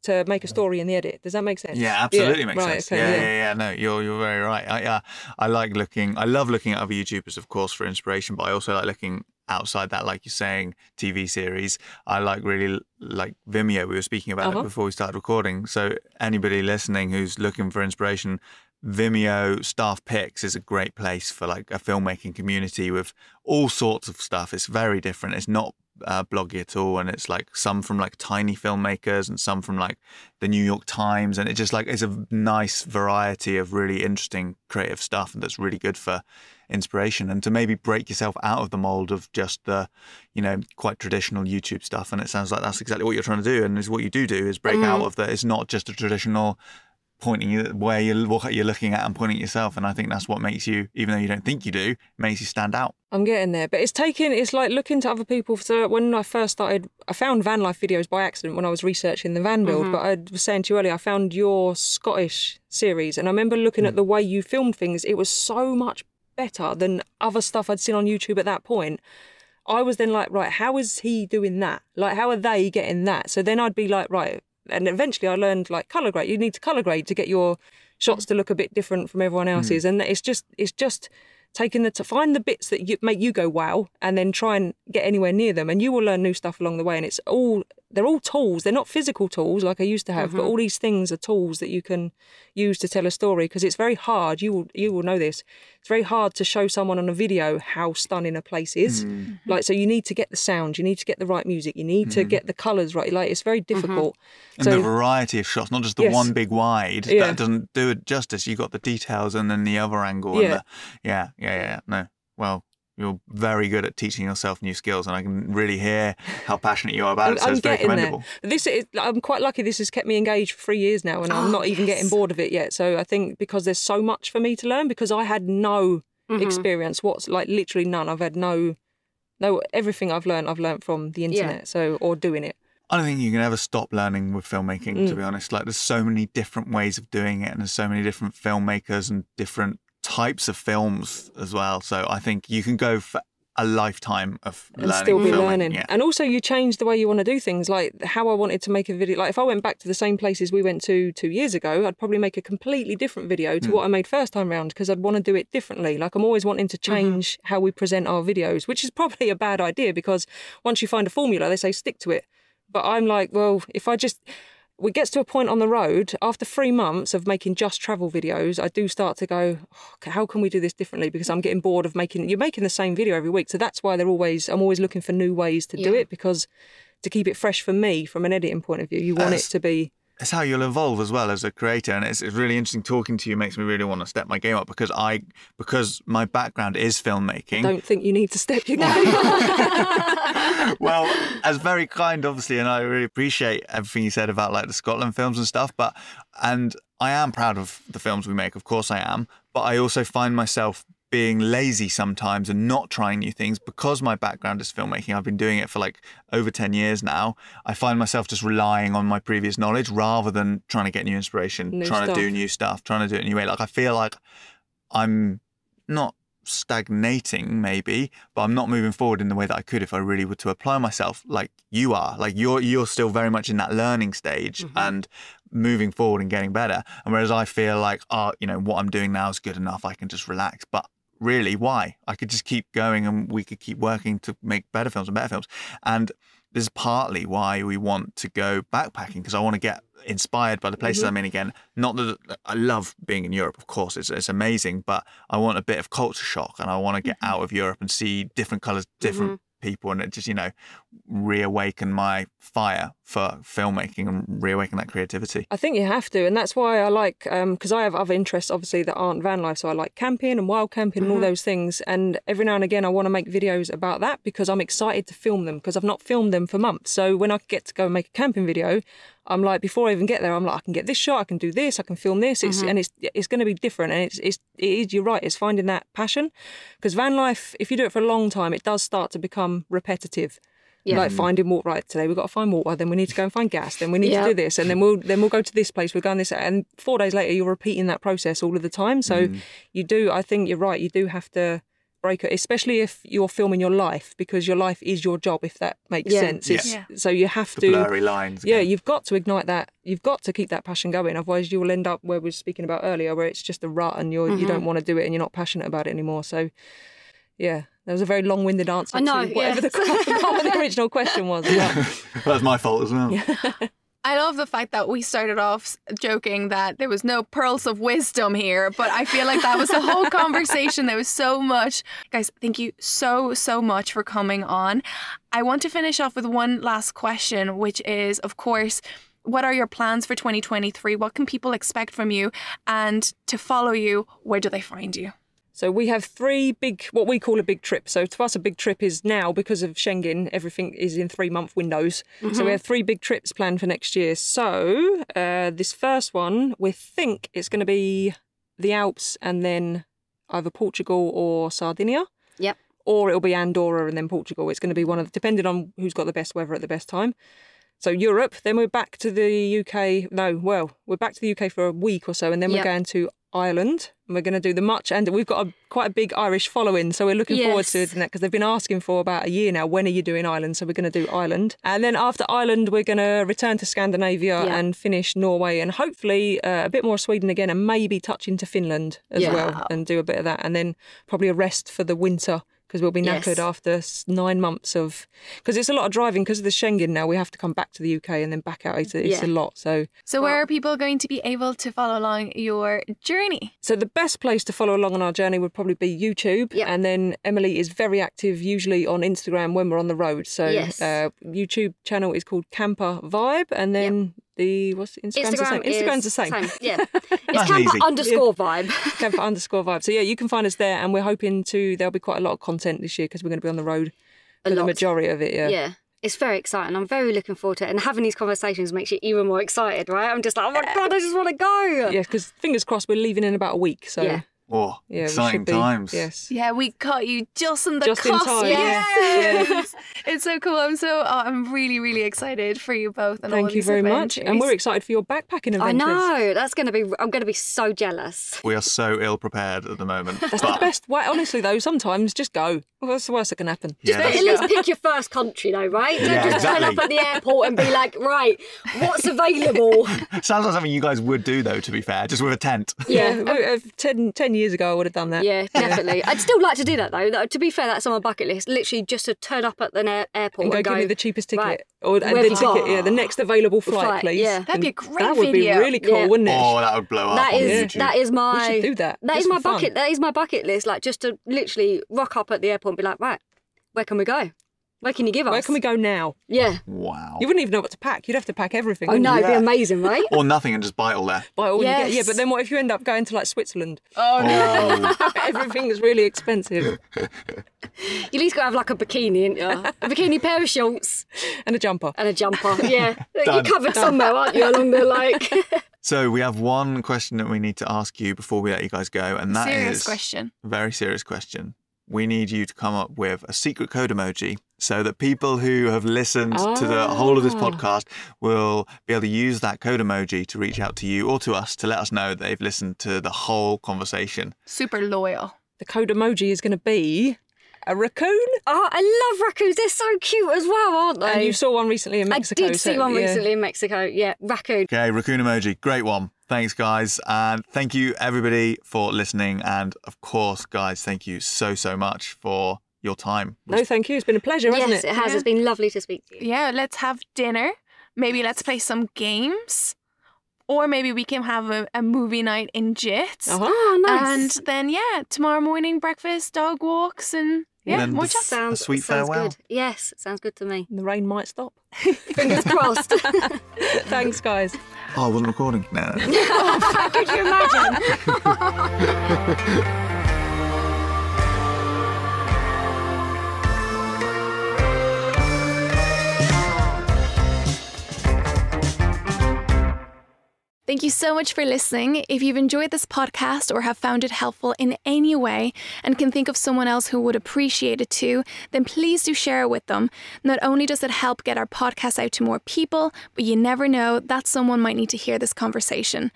to make a story in the edit does that make sense Yeah, absolutely makes right, sense. okay, yeah, yeah. yeah, yeah, No, you're you're very right. I uh, I like looking. I love looking at other YouTubers, of course, for inspiration. But I also like looking outside that, like you're saying, TV series. I like really like Vimeo. We were speaking about Uh-huh. it before we started recording. So anybody listening who's looking for inspiration. Vimeo staff picks is a great place for like a filmmaking community with all sorts of stuff. It's very different. It's not uh, bloggy at all, and it's like some from like tiny filmmakers and some from like the New York Times, and it just like it's a nice variety of really interesting creative stuff, and that's really good for inspiration and to maybe break yourself out of the mold of just the, you know, quite traditional YouTube stuff. And it sounds like that's exactly what you're trying to do, and is what you do do is break out of the. It's not just a traditional pointing you where you're what you're looking at and pointing at yourself, and I think that's what makes you, even though you don't think you do, makes you stand out. I'm getting there, but it's taking. It's like looking to other people. So when I first started, I found van life videos by accident when I was researching the van build. Mm-hmm. But I was saying to you earlier, I found your Scottish series, and I remember looking at mm. the way you filmed things. It was so much better than other stuff I'd seen on YouTube at that point. I was then like, right, how is he doing that? Like, how are they getting that? So then I'd be like, right, and eventually I learned like color grade. You need to color grade to get your shots to look a bit different from everyone mm. else's, and it's just it's just taking the to find the bits that you, make you go wow, and then try and get anywhere near them, and you will learn new stuff along the way. And it's all they're all tools. They're not physical tools like I used to have, but mm-hmm. all these things are tools that you can use to tell a story because it's very hard. You will you will know this. It's very hard to show someone on a video how stunning a place is. Mm. Mm-hmm. Like so, you need to get the sound, you need to get the right music, you need to mm-hmm. get the colours right. Like it's very difficult. And So the variety of shots, not just the Yes. one big wide, Yeah. that doesn't do it justice. You got the details and then the other angle. And Yeah. the, yeah, yeah, yeah. No, well, you're very good at teaching yourself new skills, and I can really hear how passionate you are about it. So it's very commendable. there. This is, I'm quite lucky. This has kept me engaged for three years now, and I'm Oh, not even getting bored of it yet. So I think because there's so much for me to learn, because I had no Mm-hmm. experience, what's like literally none. I've had no, no everything I've learned, I've learned from the internet. So or doing it. I don't think you can ever stop learning with filmmaking, Mm. to be honest. Like, there's so many different ways of doing it, and there's so many different filmmakers and different types of films as well. So I think you can go for a lifetime of and learning still be filming. learning. Yeah. And also, you change the way you want to do things. Like how I wanted to make a video. Like if I went back to the same places we went to two years ago, I'd probably make a completely different video to hmm. what I made first time round because I'd want to do it differently. Like I'm always wanting to mm-hmm. change how we present our videos, which is probably a bad idea because once you find a formula, they say stick to it. But I'm like, well, if I just it gets to a point on the road after three months of making just travel videos. I do start to go, "Oh, how can we do this differently? Because I'm getting bored of making. You're making the same video every week, so that's why they're always. I'm always looking for new ways to do it because to keep it fresh for me from an editing point of view, you want uh, it to be. It's how you'll evolve as well as a creator and it's, it's really interesting talking to you makes me really want to step my game up because i because my background is filmmaking i Don't think you need to step your game. Up. Well as very kind obviously and i really appreciate everything you said about like the scotland films and stuff but and i am proud of the films we make of course i am but i also find myself being lazy sometimes and not trying new things. Because my background is filmmaking i've been doing it for like over 10 years now i find myself just relying on my previous knowledge rather than trying to get new inspiration New trying to do new stuff trying to do it a new way. Like i feel like i'm not stagnating maybe but i'm not moving forward in the way that i could if i really were to apply myself like you are. Like you're you're still very much in that learning stage mm-hmm. and moving forward and getting better. And whereas i feel like oh you know what i'm doing now is good enough. I can just relax. But really why? I could just keep going and we could keep working to make better films and better films. And this is partly why we want to go backpacking because I want to get inspired by the places mm-hmm. I'm in again. Not that I love being in Europe, of course, it's, it's amazing, but I want a bit of culture shock and I want to get mm-hmm. out of Europe and see different colors, different mm-hmm. people, and it just, you know, reawaken my fire for filmmaking and reawaken that creativity. I think you have to, and that's why I like um, because I have other interests, obviously that aren't van life. So I like camping and wild camping and all mm-hmm. those things. And every now and again, I want to make videos about that because I'm excited to film them because I've not filmed them for months. So when I get to go and make a camping video, I'm like, before I even get there, I'm like, I can get this shot, I can do this, I can film this. It's mm-hmm. and it's it's going to be different, and it's it's it is. You're right. It's finding that passion because van life, if you do it for a long time, it does start to become repetitive. Yeah. Like finding water. Right today, we've got to find water. Then we need to go and find gas. Then we need Yeah. to do this, and then we'll then we'll go to this place. We're going this, and four days later, you're repeating that process all of the time. So mm. you do. I think you're right. You do have to break it, especially if you're filming your life, because your life is your job. If that makes Yeah. sense. It's, Yeah. So you have The to. blurry lines. Yeah, again. you've got to ignite that. You've got to keep that passion going. Otherwise, you will end up where we were speaking about earlier, where it's just a rut and you're you mm-hmm. don't want to do it and you're not passionate about it anymore. So, yeah, that was a very long-winded answer I know, to whatever yeah. the, what the original question was. Yeah. That's my fault as well. I love the fact that we started off joking that there was no pearls of wisdom here, but I feel like that was the whole conversation. There was so much. Guys, thank you so, so much for coming on. I want to finish off with one last question, which is, of course, what are your plans for 2023? What can people expect from you? And to follow you, where do they find you? So we have three big, what we call a big trip. So to us, a big trip is now because of Schengen, everything is in three month windows. So we have three big trips planned for next year. So uh, this first one, we think it's going to be the Alps and then either Portugal or Sardinia. Yep. Or it'll be Andorra and then Portugal. It's going to be one of, depending on who's got the best weather at the best time. So Europe, then we're back to the UK. No, well, we're back to the UK for a week or so, and then Yep. we're going to Ireland, and we're going to do the much. And we've got a quite a big Irish following, so we're looking forward to Yes. doing that because they've been asking for about a year now. When are you doing Ireland? So we're going to do Ireland, and then after Ireland, we're going to return to Scandinavia Yeah. and finish Norway, and hopefully uh, a bit more Sweden again, and maybe touch into Finland as Yeah. well, and do a bit of that, and then probably a rest for the winter. Because we'll be knackered Yes. after nine months of, because it's a lot of driving because of the Schengen now. We have to come back to the UK and then back out. It's, it's Yeah. a lot. So So, where are people going to be able to follow along your journey? So the best place to follow along on our journey would probably be YouTube, Yep. and then Emily is very active usually on Instagram when we're on the road. So Yes. uh, YouTube channel is called Camper Vibe, and then the what's the Instagram's the same. Instagram's the same. Yeah. It's Nice and Camper underscore vibe. Camper underscore Vibe. So yeah, you can find us there, and we're hoping to. There'll be quite a lot of content this year because we're going to be on the road A for the lot. majority of it. Yeah. Yeah. It's very exciting. I'm very looking forward to it. And having these conversations makes you even more excited, right? I'm just like, oh my God, I just want to go. Yeah, because fingers crossed we're leaving in about a week. So Yeah. Oh, yeah, we exciting should be. times. Yes. Yeah, we caught you just in the Just in time, yeah. Yes. it's so cool. I'm so oh, I'm really really excited for you both and Thank of you these very much, and we're excited for your backpacking adventures. I know. That's going to be, I'm going to be so jealous. We are so ill prepared at the moment. That's the best way. Honestly, though, sometimes just go. Well, that's the worst that can happen. Yeah, But that's- at least pick your first country, though, right? Don't Yeah, just turn up at the airport and be like, right, what's available? Sounds like something you guys would do, though. To be fair, just with a tent. Yeah, uh, 10, 10 years ago, I would have done that. Yeah, definitely. I'd still like to do that though. To be fair, that's on my bucket list. Literally, just to turn up at an air- airport And and, go, give me the cheapest ticket, right, or and the ticket, got? yeah, the next available flight, flight, please. yeah. That'd be a great That would video. be really cool, Yeah. wouldn't it? Oh, that would blow up. That on is YouTube. that is my. we should do that. That just is my for fun. bucket. That is my bucket list. Like just to literally rock up at the airport and be like, right, where can we go? Where can you give us? Where can we go now? Yeah. Wow. You wouldn't even know what to pack. You'd have to pack everything. Oh wouldn't know, you? it'd be amazing, right? Or nothing and just buy it all there. Buy all you get. Yeah, but then what if you end up going to like Switzerland? Oh no. Oh, Everything's really expensive. You at least got to have like a bikini, ain't you? a bikini pair of shorts And a jumper. and a jumper. Yeah. You're Done. covered somewhere, aren't you, along the like. so we have one question that we need to ask you before we let you guys go, and that is Serious question. very serious question. We need you to come up with a secret code emoji so that people who have listened to the whole of this Ah. podcast will be able to use that code emoji to reach out to you or to us to let us know they've listened to the whole conversation. Super loyal. The code emoji is going to be a raccoon. Oh, I love raccoons. They're so cute as well, aren't they? And you saw one recently in Mexico. I did see so, one yeah. recently in Mexico. Yeah, raccoon. Okay, raccoon emoji, great one. Thanks, guys. And thank you, everybody, for listening. And of course, guys, thank you so, so much for your time. No, thank you. It's been a pleasure, hasn't Yes, it? it has. Yeah. It's been lovely to speak to you. Yeah, let's have dinner. Maybe let's play some games. Or maybe we can have a, a movie night in Jits. Uh-huh. Oh, nice. And then, yeah, tomorrow morning, breakfast, dog walks, and yeah, then more the chat. sounds, a sweet sounds farewell. good. Yes, it sounds good to me. And the rain might stop. Fingers crossed. Thanks, guys. Oh, I wasn't recording. No, no, no. Could you imagine? Thank you so much for listening. If you've enjoyed this podcast or have found it helpful in any way and can think of someone else who would appreciate it too, then please do share it with them. Not only does it help get our podcast out to more people, but you never know that someone might need to hear this conversation.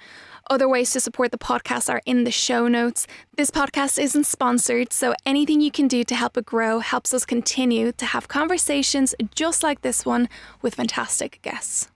Other ways to support the podcast are in the show notes. This podcast isn't sponsored, so anything you can do to help it grow helps us continue to have conversations just like this one with fantastic guests.